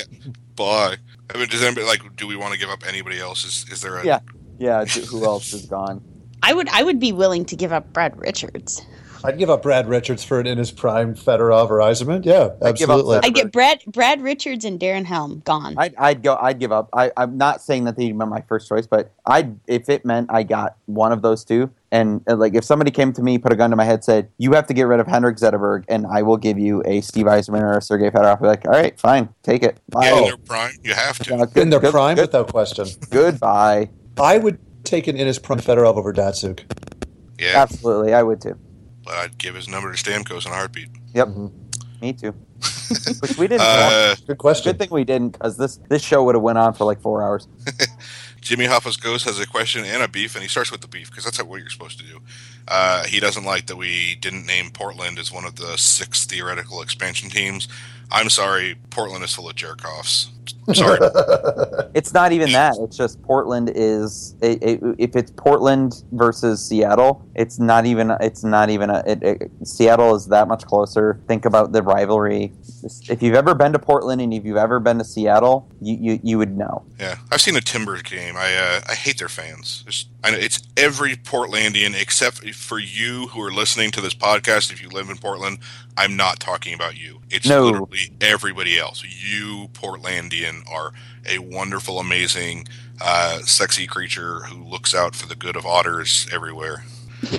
Bye. I mean, does anybody like? Do we want to give up anybody else? Is is there a? Yeah. Yeah. Who else is gone? I would. I would be willing to give up Brad Richards. I'd give up Brad Richards for an in his prime Fedorov or Yzerman. Yeah, I'd give up absolutely. I get Brad Brad Richards and Darren Helm gone. I'd, I'd go. I'd give up. I, I'm not saying that they'd be my first choice, but I, if it meant I got one of those two, and uh, like if somebody came to me, put a gun to my head, said you have to get rid of Henrik Zetterberg, and I will give you a Steve Yzerman or a Sergei Fedorov, I'd be like, all right, fine, take it. Bye. Yeah, in their prime, you have to. Uh, good- in their good- prime, good- without question. goodbye. I would take an in his prime Fedorov over Datsyuk. Yeah, Absolutely, I would too. but I'd give his number to Stamkos in a heartbeat. Yep, Mhm. me too. Which we didn't. Uh, Good question. Good thing we didn't, because this this show would have went on for like four hours. Jimmy Hoffa's Ghost has a question and a beef, and he starts with the beef because that's what you're supposed to do. Uh, he doesn't like that we didn't name Portland as one of the six theoretical expansion teams. I'm sorry, Portland is full of jerk offs. Sorry. It's not even that. It's just Portland is it, it, if it's Portland versus Seattle, it's not even it's not even a it, Seattle is that much closer. Think about the rivalry. If you've ever been to Portland and if you've ever been to Seattle, you you, you would know. Yeah, I've seen a Timbers game. I uh, I hate their fans. It's, I know it's every Portlandian except for you who are listening to this podcast. If you live in Portland, I'm not talking about you. It's No. literally everybody else. You Portlandian are a wonderful, amazing, uh, sexy creature who looks out for the good of otters everywhere.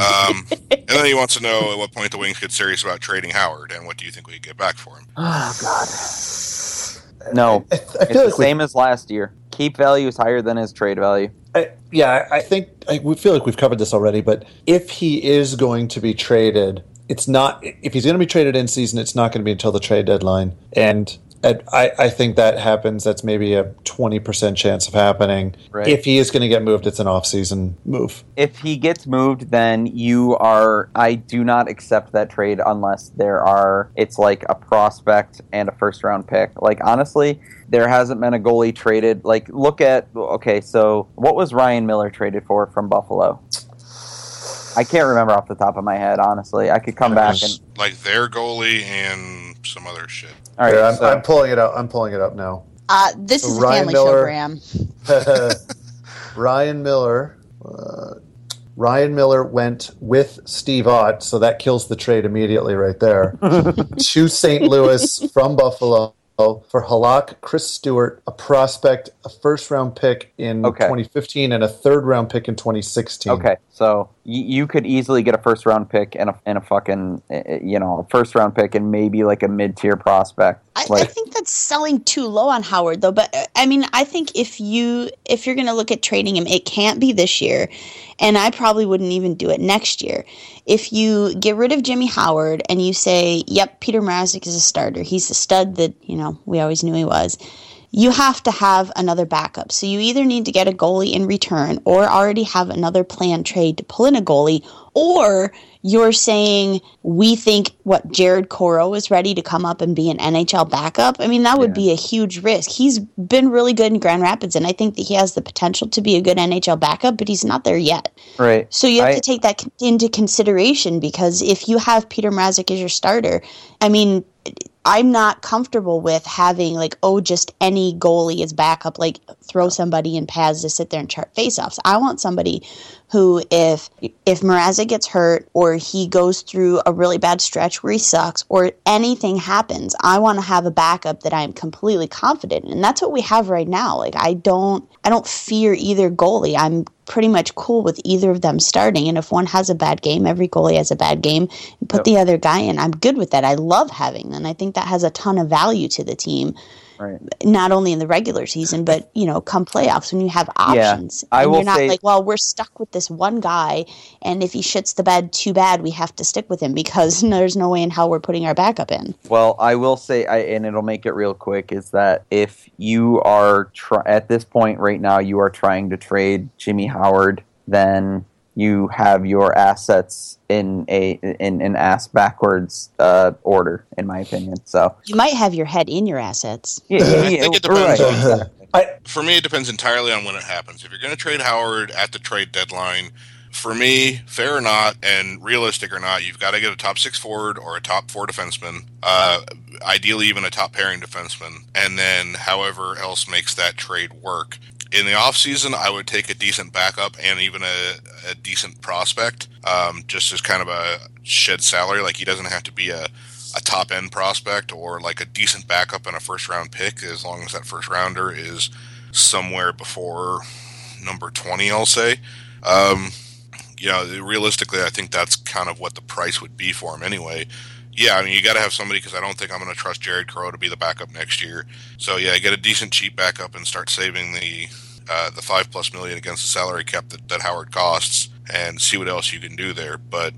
Um, and then he wants to know at what point the Wings get serious about trading Howard, and what do you think we could get back for him? Oh God. No, I, I it's feel the like we, same as last year. Keep value is higher than his trade value. I, yeah, I I think I, we feel like we've covered this already. But if he is going to be traded, it's not. If he's going to be traded in season, it's not going to be until the trade deadline. And at, I, I think that happens. That's maybe a twenty percent chance of happening. Right. If he is going to get moved, it's an off-season move. if he gets moved, then you are. I do not accept that trade unless there are. It's like a prospect and a first round pick. Like honestly, there hasn't been a goalie traded. Like look at okay, so what was Ryan Miller traded for from Buffalo? I can't remember off the top of my head. Honestly, I could come back and. Like their goalie and some other shit. All right, Here, I'm, so- I'm pulling it up. I'm pulling it up now. Uh, this So is a family Miller- show, Graham. Ryan Miller. Uh, Ryan Miller went with Steve Ott, so that kills the trade immediately right there. to St. Louis from Buffalo for Halak, Chris Stewart, a prospect, a first round pick in Okay. 2015, and a third round pick in 2016. Okay, so y- you could easily get a first round pick and a and a fucking uh, you know a first round pick and maybe like a mid tier prospect. I, I think that's selling too low on Howard, though. But uh, I mean, I think if you if you're going to look at trading him, it can't be this year, and I probably wouldn't even do it next year. If you get rid of Jimmy Howard and you say, "Yep, Peter Mrazek is a starter. He's the stud that you know we always knew he was." You have to have another backup. So you either need to get a goalie in return or already have another planned trade to pull in a goalie, or you're saying we think what Jared Coreau is ready to come up and be an NHL backup. I mean, that would Yeah. be a huge risk. He's been really good in Grand Rapids, and I think that he has the potential to be a good NHL backup, but he's not there yet. right. So you have I- to take that into consideration because if you have Peter Mrazek as your starter, I mean, I'm not comfortable with having like oh just any goalie as backup like throw somebody in pads to sit there and chart faceoffs. I want somebody who if if Mrazek gets hurt or he goes through a really bad stretch where he sucks or anything happens, I want to have a backup that I'm completely confident in. And that's what we have right now. Like I don't I don't fear either goalie. I'm pretty much cool with either of them starting. And if one has a bad game, every goalie has a bad game, put Yep. the other guy in. I'm good with that. I love having them. I think that has a ton of value to the team, Right. not only in the regular season, but you know, come playoffs when you have Yeah, options. I and will you're not say- like, well, we're stuck with this one guy, and if he shits the bed, too bad. We have to stick with him because there's no way in hell we're putting our backup in. Well, I will say, I, and it'll make it real quick, is that if you are try- at this point right now, you are trying to trade Jimmy Howard, then you have your assets in a in an ass backwards uh, order, in my opinion. So You might have your head in your assets. yeah, yeah, I think it depends right, on- I, For me, it depends entirely on when it happens. If you're going to trade Howard at the trade deadline, for me, fair or not, and realistic or not, you've got to get a top six forward or a top four defenseman, uh, ideally even a top pairing defenseman, and then however else makes that trade work. In the offseason, I would take a decent backup and even a, a decent prospect, um, just as kind of a shed salary. Like he doesn't have to be a, a top end prospect or like a decent backup and a first round pick, as long as that first rounder is somewhere before number 20, I'll say. Um, you know, realistically, I think that's kind of what the price would be for him anyway. Yeah, I mean, you got to have somebody because I don't think I'm going to trust Jared Coreau to be the backup next year. So yeah, get a decent cheap backup and start saving the uh, the five plus million against the salary cap that, that Howard costs, and see what else you can do there. But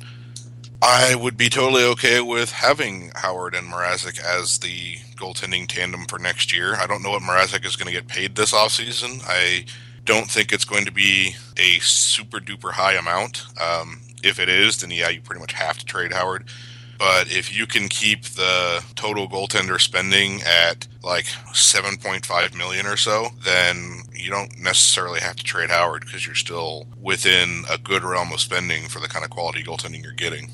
I would be totally okay with having Howard and Mrazek as the goaltending tandem for next year. I don't know what Mrazek is going to get paid this offseason. I don't think it's going to be a super duper high amount. Um, if it is, then yeah, you pretty much have to trade Howard. But if you can keep the total goaltender spending at like 7.5 million or so, then you don't necessarily have to trade Howard because you're still within a good realm of spending for the kind of quality goaltending you're getting.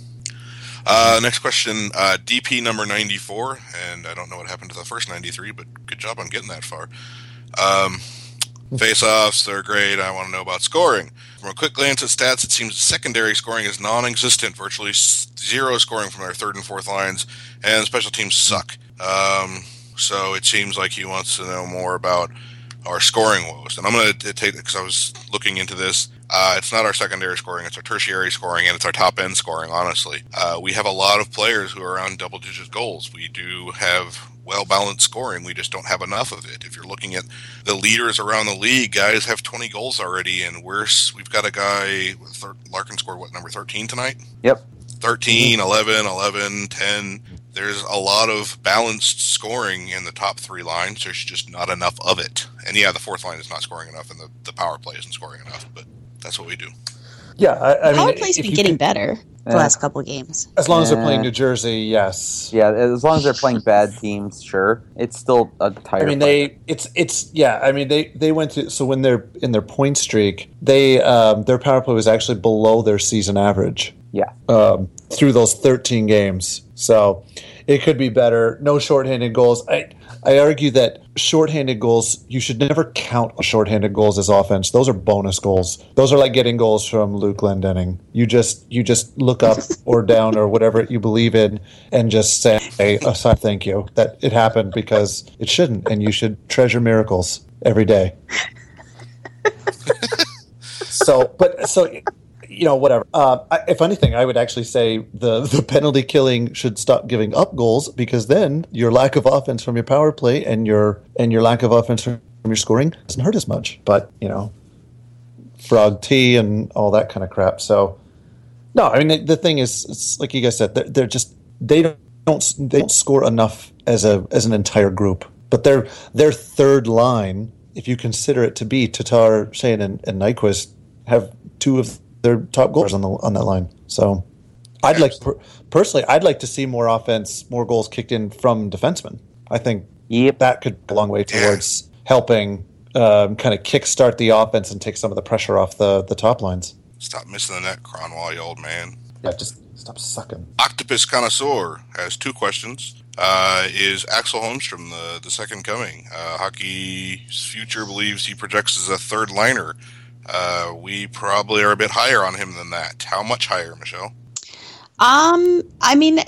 Uh, next question, uh, DP number 94, and I don't know what happened to the first 93, but good job on getting that far. Um, Face offs, they're great. I want to know about scoring. From a quick glance at stats, it seems secondary scoring is non existent, virtually zero scoring from our third and fourth lines, and special teams suck. Um, so it seems like he wants to know more about our scoring woes. And I'm going to take because I was looking into this. Uh, it's not our secondary scoring; it's our tertiary scoring, and it's our top end scoring. Honestly, uh, we have a lot of players who are around double digit goals. We do have well balanced scoring. We just don't have enough of it. If you're looking at the leaders around the league, guys have 20 goals already, and we're we've got a guy. Larkin scored what number 13 tonight? Yep. 13, 11, 11, 10. There's a lot of balanced scoring in the top three lines. There's just not enough of it. And yeah, the fourth line is not scoring enough, and the, the power play isn't scoring enough, but that's what we do. Yeah, I, I Power mean, play's if been getting can- better the Yeah. last couple of games. as long as they're playing New Jersey. Yes. Yeah, as long as they're playing bad teams, sure. It's still a tighter. I mean, fight. they it's it's yeah. I mean, they they went to so when they're in their point streak, they um, their power play was actually below their season average Yeah. um, through those thirteen games. So it could be better. No shorthanded goals. I I argue that shorthanded goals you should never count shorthanded goals as offense. Those are bonus goals. Those are like getting goals from Luke Glendening. You just you just look up or down or whatever you believe in and just say a side thank you that it happened because it shouldn't and you should treasure miracles every day. so, but so you know, whatever. Uh, I, if anything, I would actually say the the penalty killing should stop giving up goals because then your lack of offense from your power play and your and your lack of offense from your scoring doesn't hurt as much. But you know, frog tea and all that kind of crap. So, no, I mean the, the thing is, it's like you guys said, they're, they're just they don't they don't score enough as a as an entire group. But their their third line, if you consider it to be Tatar, Shane, and, and Nyquist, have two of their top goals on the on that line. So, I'd like per, personally, I'd like to see more offense, more goals kicked in from defensemen. I think Yep. that could go a long way towards helping um, kind of kickstart the offense and take some of the pressure off the the top lines. Stop missing the net, Kronwall, you old man. Yeah, just stop sucking. Octopus Connoisseur has two questions. Uh, is Axel Holmstrom the, the second coming? Uh, Hockey's Future believes he projects as a third liner. Uh, we probably are a bit higher on him than that. How much higher, Michelle? Um, I mean,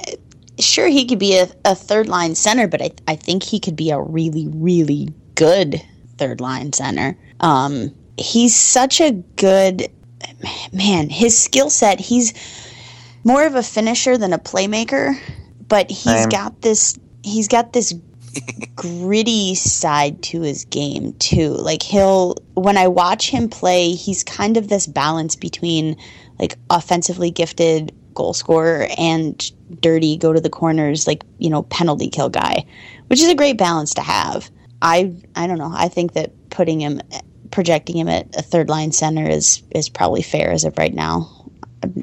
sure, he could be a, a third line center, but I, I think he could be a really, really good third line center. Um, he's such a good man. His skill set, he's more of a finisher than a playmaker, but he's Same. got this. He's got this gritty side to his game too. Like he'll when I watch him play, he's kind of this balance between like offensively gifted goal scorer and dirty go to the corners like, you know, penalty kill guy, which is a great balance to have. I I don't know. I think that putting him projecting him at a third line center is is probably fair as of right now.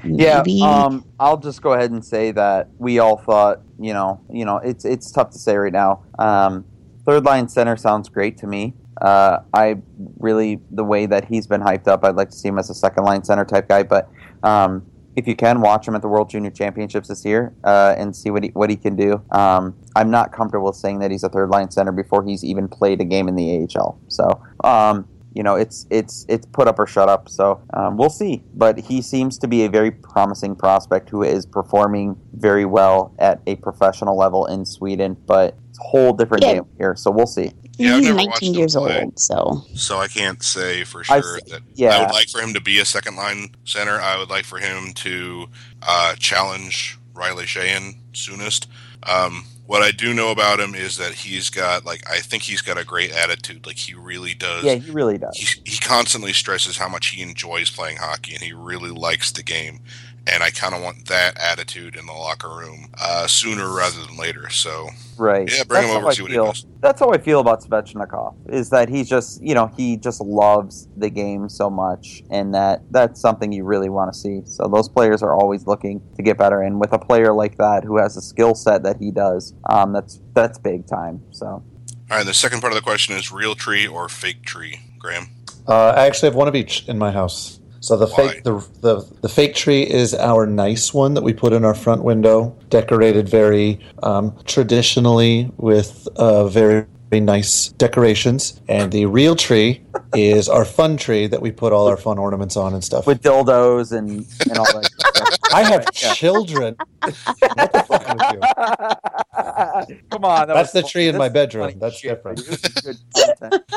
Yeah, um, I'll just go ahead and say that we all thought, you know, you know, it's it's tough to say right now. Um, third line center sounds great to me. Uh, I really the way that he's been hyped up. I'd like to see him as a second line center type guy. But um, if you can watch him at the World Junior Championships this year uh, and see what he what he can do, um, I'm not comfortable saying that he's a third line center before he's even played a game in the AHL. So. Um, you know, it's it's it's put up or shut up. So um, we'll see. But he seems to be a very promising prospect who is performing very well at a professional level in Sweden. But it's a whole different Yeah. game here. So we'll see. Yeah, he's 19 years play. old, so So I can't say for I sure that yeah. I would like for him to be a second line center. I would like for him to uh, challenge Riley Sheahan soonest. Um, what I do know about him is that he's got like I think he's got a great attitude. Like he really does. Yeah, he really does. he, he constantly stresses how much he enjoys playing hockey and he really likes the game. And I kind of want that attitude in the locker room uh, sooner rather than later. So Right. Yeah, bring him That's over, how I see what he feel. does. That's how I feel about Svechnikov. Is that he's just you know he just loves the game so much, and that that's something you really want to see. So those players are always looking to get better, and with a player like that who has a skill set that he does, um, that's that's big time. So all right, the second part of the question is real tree or fake tree, Graham. Uh, I actually have one of each in my house. So the Why? fake the, the the fake tree is our nice one that we put in our front window, decorated very um, traditionally with uh, very, very nice decorations. And the real tree is our fun tree that we put all our fun ornaments on and stuff. with dildos and and all that. stuff. I have children. what the fuck with you? Come on, that That's was the tree in that's my bedroom. funny That's shit. different. This is good content.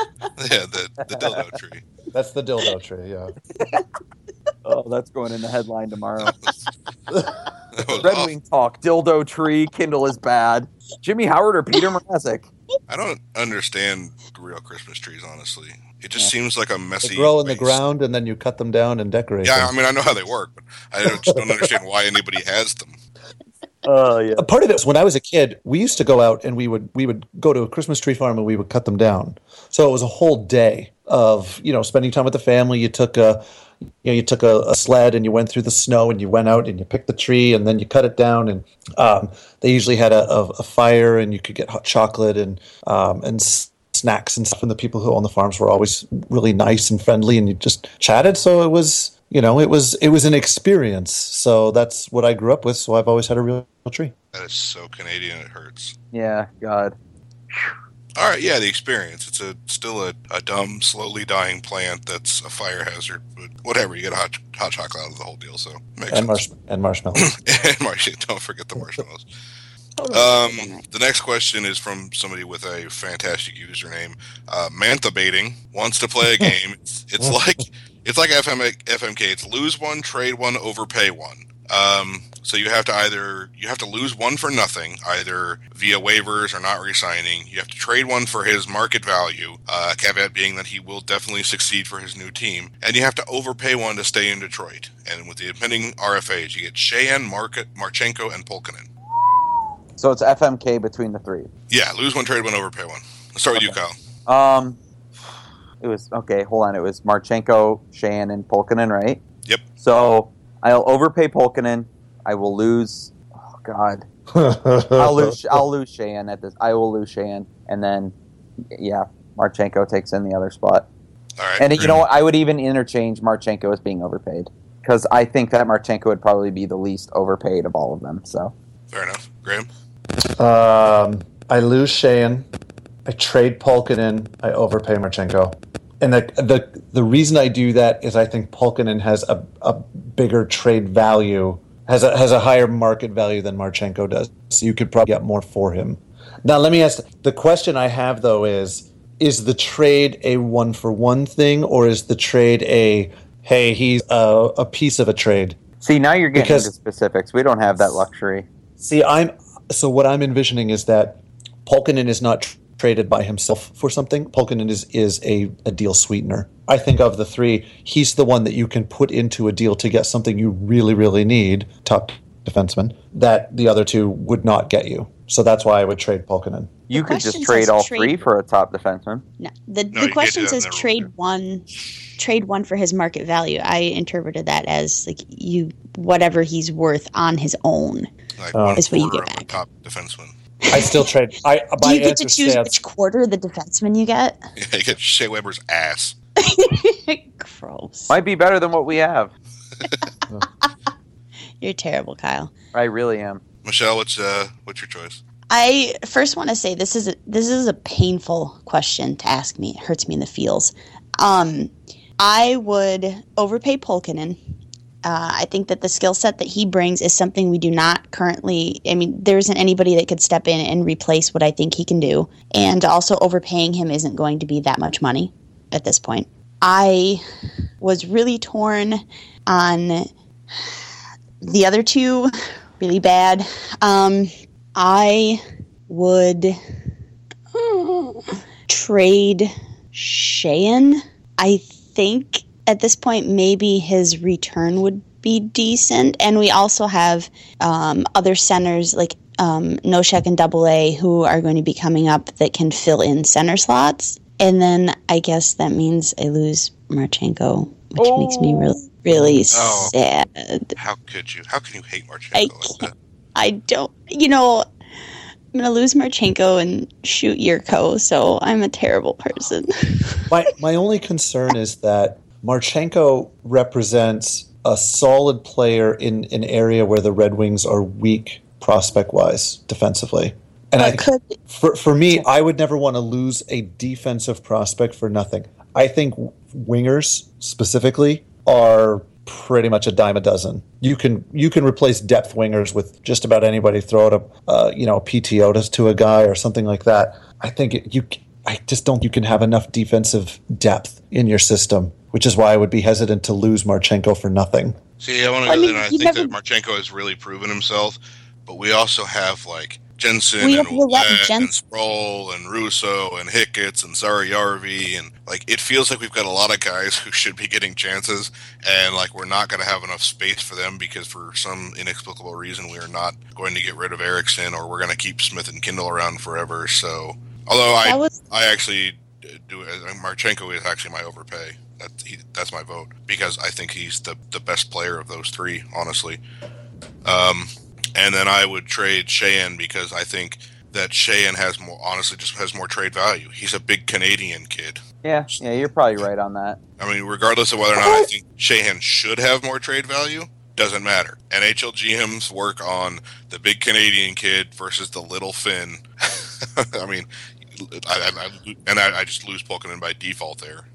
Yeah, the the dildo tree. That's the dildo tree. Yeah. Oh, that's going in the headline tomorrow. Red awful. Wing talk. Dildo tree. Kindl is bad. Jimmy Howard or Peter Mrazek? I don't understand real Christmas trees. Honestly, it just seems like a messy. They grow in the ground and then you cut them down and decorate Yeah, them. I mean, I know how they work, but I don't, just don't understand why anybody has them. Oh yeah. a part of it was when I was a kid, we used to go out and we would we would go to a Christmas tree farm and we would cut them down. So it was a whole day of you know spending time with the family. You took a you know you took a, a sled and you went through the snow and you went out and you picked the tree and then you cut it down and um, they usually had a, a, a fire and you could get hot chocolate and um, and s- snacks and stuff. And the people who own the farms were always really nice and friendly and you just chatted. So it was you know it was it was an experience. So that's what I grew up with. So I've always had a real tree. That is so Canadian, it hurts. Yeah. God. All right, yeah, the experience. It's a still a, a dumb, slowly dying plant that's a fire hazard, but whatever. You get a hot, hot chocolate out of the whole deal, so makes and, sense. marsh- and marshmallows. and marsh- don't forget the marshmallows. Um, the next question is from somebody with a fantastic username. Uh, Mantha baiting wants to play a game. It's, it's like it's like FM, FMK. It's lose one, trade one, overpay one. Um, so you have to either you have to lose one for nothing, either via waivers or not re-signing. You have to trade one for his market value. Uh, caveat being that he will definitely succeed for his new team, and you have to overpay one to stay in Detroit. And with the impending RFAs, you get Sheahan, Market, Marchenko, and Pulkkinen. So it's FMK between the three. Yeah, lose one, trade one, overpay one. Let's start with you, Kyle. Um, it was okay. Hold on. It was Marchenko, Sheahan, and Pulkkinen, right? Yep. So I'll overpay Pulkkinen. I will lose. Oh God. I'll lose. I'll lose Sheahan at this. I will lose Sheahan, and then yeah, Marchenko takes in the other spot. All right. And you know what? I would even interchange Marchenko as being overpaid because I think that Marchenko would probably be the least overpaid of all of them. So Fair enough. Graham? um, I lose Sheahan. I trade Pulkkinen. I overpay Marchenko. And the, the the reason I do that is I think Pulkkinen has a, a bigger trade value, has a, has a higher market value than Marchenko does. So you could probably get more for him. Now, let me ask the question I have though is is the trade a one for one thing or is the trade a hey, he's a, a piece of a trade? see, now you're getting Because- into specifics. We don't have that luxury. See, I'm so what I'm envisioning is that Pulkkinen is not traded by himself for something. Pulkkinen is is a, a deal sweetener. I think of the three, he's the one that you can put into a deal to get something you really, really need, top defenseman, that the other two would not get you. So that's why I would trade Pulkkinen. You The could just trade all trade- three for a top defenseman. No, the, No, the question says trade rule. one, trade one for his market value. I interpreted that as like you whatever he's worth on his own. Like Uh, Is what you get back. top defenseman. I still trade. I Do my you get to choose stands- which quarter the defenseman you get? Yeah, you get Shea Weber's ass. Gross. Might be better than what we have. You're terrible, Kyle. I really am. Michelle, what's uh, what's your choice? I first want to say this is a, this is a painful question to ask me. It hurts me in the feels. Um, I would overpay Pulkkinen. Uh, I think that the skill set that he brings is something we do not currently. I mean, there isn't anybody that could step in and replace what I think he can do. And also, overpaying him isn't going to be that much money at this point. I was really torn on the other two, really bad. Um, I would trade Sheahan. I think at this point maybe his return would be decent. And we also have um, other centers like um, Nosek and Double A who are going to be coming up that can fill in center slots. And then I guess that means I lose Marchenko, which oh. makes me really, really oh. sad. How could you? How can you hate Marchenko I like that? I don't, you know, I'm going to lose Marchenko and shoot Jurco, so I'm a terrible person. my, my only concern is that Marchenko represents a solid player in an area where the Red Wings are weak prospect wise defensively. And I, could, for, for me, I would never want to lose a defensive prospect for nothing. I think wingers specifically are pretty much a dime a dozen. You can you can replace depth wingers with just about anybody. Throw out a uh, you know a PTO to a guy or something like that. I think it, you. I just don't. You can have enough defensive depth in your system, which is why I would be hesitant to lose Marchenko for nothing. See, I want to. I, mean, I think never... that Marchenko has really proven himself, but we also have like Jensen we and Ouellet and Sproul and Russo and Hicketts and Puljujarvi and like it feels like we've got a lot of guys who should be getting chances and like we're not going to have enough space for them because for some inexplicable reason we are not going to get rid of Ericsson or we're going to keep Smith and Kindl around forever. So although I was- I actually do Marchenko is actually my overpay. That he, that's my vote because I think he's the the best player of those three. Honestly. Um, and then I would trade Sheahan because I think that Sheahan has more honestly just has more trade value. He's a big Canadian kid. Yeah, yeah, you're probably right on that. I mean, regardless of whether or not I think Sheahan should have more trade value, doesn't matter. NHL GMs work on the big Canadian kid versus the little Finn. I mean, I, I, I, and I, just lose Pulkkinen by default there.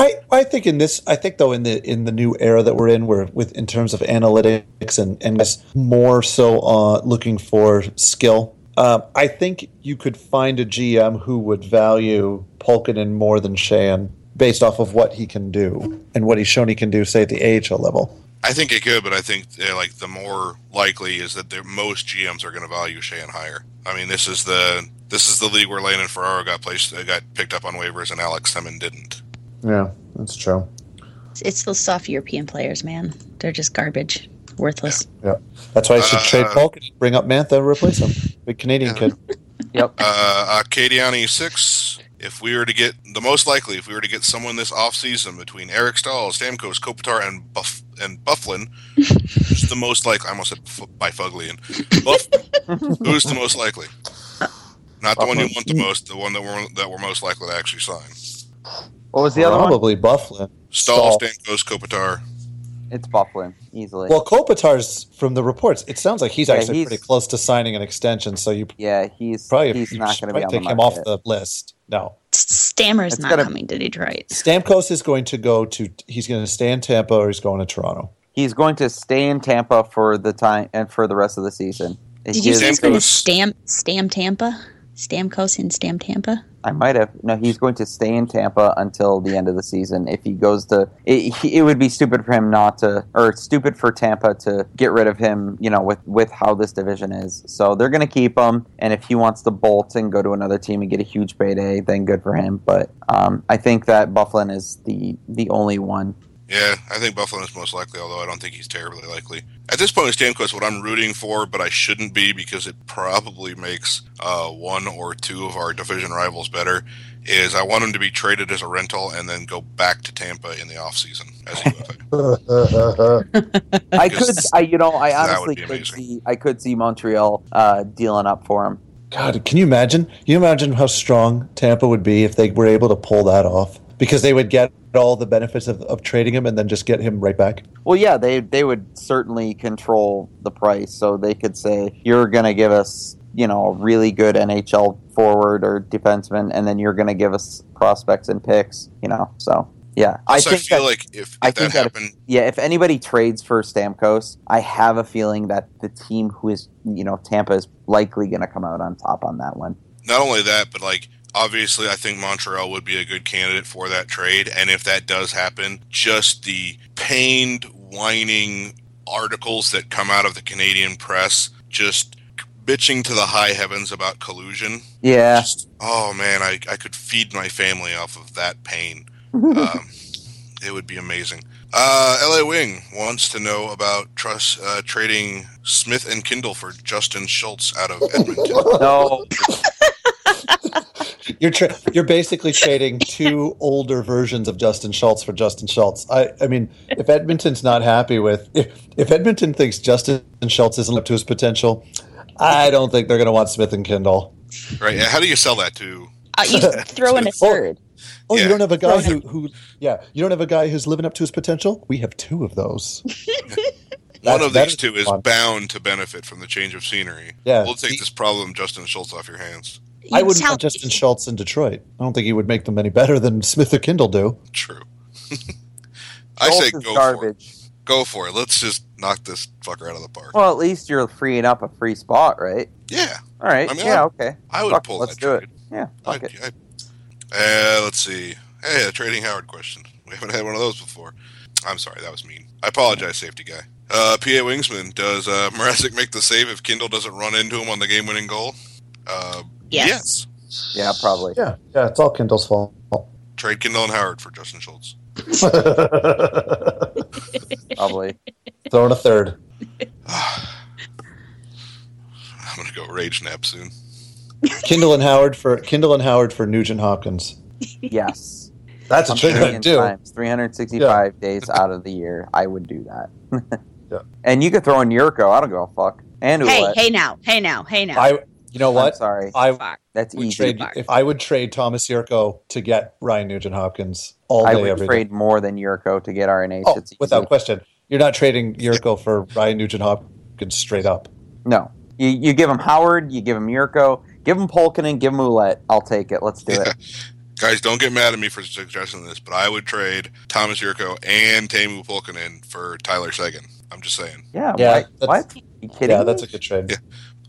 I, I think in this I think though in the in the new era that we're in where with in terms of analytics and and more so uh, looking for skill. Uh, I think you could find a GM who would value Pulkkinen more than Sheahan based off of what he can do and what he's shown he can do, say at the AHL level. I think it could, but I think uh, like the more likely is that most GMs are going to value Sheahan higher. I mean, this is the this is the league where Landon Ferraro got placed, uh, got picked up on waivers, and Alex Semin didn't. Yeah, that's true. It's those soft European players, man. They're just garbage, worthless. Yeah, yeah. that's why I should uh, trade Polk and bring up Mantha, and replace him. Big Canadian yeah. kid. Yep. Uh, Acadiani six. If we were to get the most likely, if we were to get someone this off season between Eric Staal, Stamkos, Kopitar, and Buff and Bufflin, who's the most likely? I almost said Byfuglien. Buff, who's the most likely? Not the one you want the most, the one that we're that we're most likely to actually sign. What was the other one? Probably Byfuglien. Staal, Stamkos, Kopitar. It's Byfuglien, easily. Well, Kopitar's from the reports. It sounds like he's yeah, actually he's, pretty close to signing an extension. So you, yeah, he's probably he's not going to be take him off the list. No, Stammer's it's not gonna, coming to Detroit. Stamkos is going to go to. He's going to stay in Tampa or he's going to Toronto. He's going to stay in Tampa for the time and for the rest of the season. Did you say he's going to stamp stamp Tampa? Stamkos in Stam Tampa? I might have. No, he's going to stay in Tampa until the end of the season. If he goes to, it, it, would be stupid for him not to, or stupid for Tampa to get rid of him. You know, with with how this division is, so they're going to keep him. And if he wants to bolt and go to another team and get a huge payday, then good for him. But um, I think that Bufflin is the the only one yeah, I think Buffalo is most likely, although I don't think he's terribly likely. At this point, Stamkos, what I'm rooting for, but I shouldn't be because it probably makes uh, one or two of our division rivals better, is I want him to be traded as a rental and then go back to Tampa in the offseason as UFA. I could, I, you know, I honestly could see, I could see Montreal uh, dealing up for him. God, can you imagine? Can you imagine how strong Tampa would be if they were able to pull that off? Because they would get all the benefits of, of trading him and then just get him right back? Well, yeah, they they would certainly control the price, so they could say you're going to give us you know a really good NHL forward or defenseman, and then you're going to give us prospects and picks. You know, so yeah, I, think I feel that, like if, if I think that happened, if, yeah, if anybody trades for Stamkos, I have a feeling that the team who is you know Tampa is likely going to come out on top on that one. Not only that, but like obviously I think Montreal would be a good candidate for that trade. And if that does happen, just the pained, whining articles that come out of the Canadian press, just bitching to the high heavens about collusion. Yeah. Just, oh man, I, I could feed my family off of that pain. um, it would be amazing. Uh, LA Wing wants to know about trust uh, trading Smith and Kindl for Justin Schultz out of Edmonton. No, You're tra- you're basically trading two older versions of Justin Schultz for Justin Schultz. I, I mean, if Edmonton's not happy with if if Edmonton thinks Justin Schultz isn't up to his potential, I don't think they're going to want Smith and Kindl. right? Yeah. How do you sell that to? Uh, you throw in a third. Oh, Yeah. you don't have a guy who, who yeah, you don't have a guy who's living up to his potential. We have two of those. One of that these is two is fun. bound to benefit from the change of scenery. Yeah. We'll take this problem, Justin Schultz, off your hands. I wouldn't tell- want Justin Schultz in Detroit. I don't think he would make them any better than Smith or Kindl do. True. I say Schultz is go for it. Go for it. Let's just knock this fucker out of the park. Well, at least you're freeing up a free spot, right? Yeah, All right. I mean, yeah. I- Okay. I would Fuck, pull Let's that do trade. it. Yeah. I, Fuck it. I, uh, let's see. Hey, a trading Howard question. We haven't had one of those before. I'm sorry, that was mean. I apologize, safety guy. Uh, PA Wingsman, does uh, Mrazek make the save if Kindl doesn't run into him on the game-winning goal? Uh, Yes. Yeah, probably. Yeah, yeah, it's all Kindl's fault. Trade Kindl and Howard for Justin Schultz. Probably. Throwing a third. I'm gonna go rage nap soon. Kindl and Howard for Kindl and Howard for Nugent Hopkins. Yes. That's A a trade million I'd do. times, 365 days out of the year, I would do that. Yeah. And you could throw in Jurco. I don't give a fuck. And Hey, Ouellette. hey now, hey now, hey now. I, you know I'm what? sorry. I Fuck. That's would easy. trade if I would trade Tomas Jurco to get Ryan Nugent Hopkins all day, I day would every day. trade more than Jurco to get RNH. Oh, it's easy. without question. You're not trading Jurco for Ryan Nugent Hopkins straight up. No. You, you give him Howard, you give him Jurco, give him Pulkkinen, give him Ouellette. I'll take it. Let's do it. Guys, don't get mad at me for suggesting this, but I would trade Tomas Jurco and Teemu Pulkkinen for Tyler Seguin. I'm just saying. Yeah. Yeah, why- that's- what? you kidding? Yeah, me? that's a good trade. Yeah.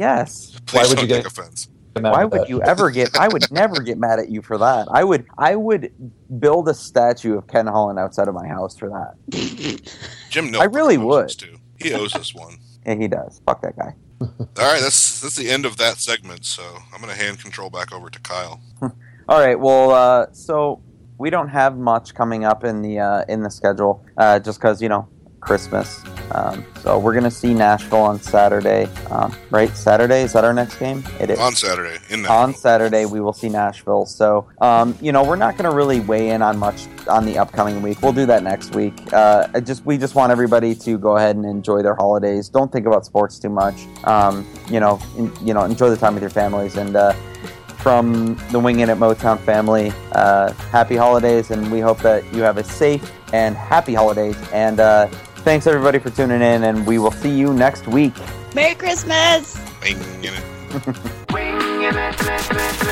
Yes. Please would don't you get- offense. Why would that. you ever get? I would never get mad at you for that. I would. I would build a statue of Ken Holland outside of my house for that. Jim I really would. us Too. He owes us one. Yeah, he does. Fuck that guy. All right, that's that's the end of that segment. So I'm going to hand control back over to Kyle. All right. Well, uh, so we don't have much coming up in the uh, in the schedule, uh, just because you know Christmas. Um, so we're gonna see Nashville on Saturday. Um, right? Saturday is that our next game? It is. On Saturday, in that on Saturday we will see Nashville. So, um, you know, we're not going to really weigh in on much on the upcoming week. We'll do that next week. Uh, just we just want everybody to go ahead and enjoy their holidays. Don't think about sports too much. Um, you know, in, you know, enjoy the time with your families. And uh, from the Wing In at Motown family, uh, happy holidays, and we hope that you have a safe and happy holidays. And uh, thanks everybody for tuning in, and we will see you next week. Merry Christmas. Wing in it. Winging it.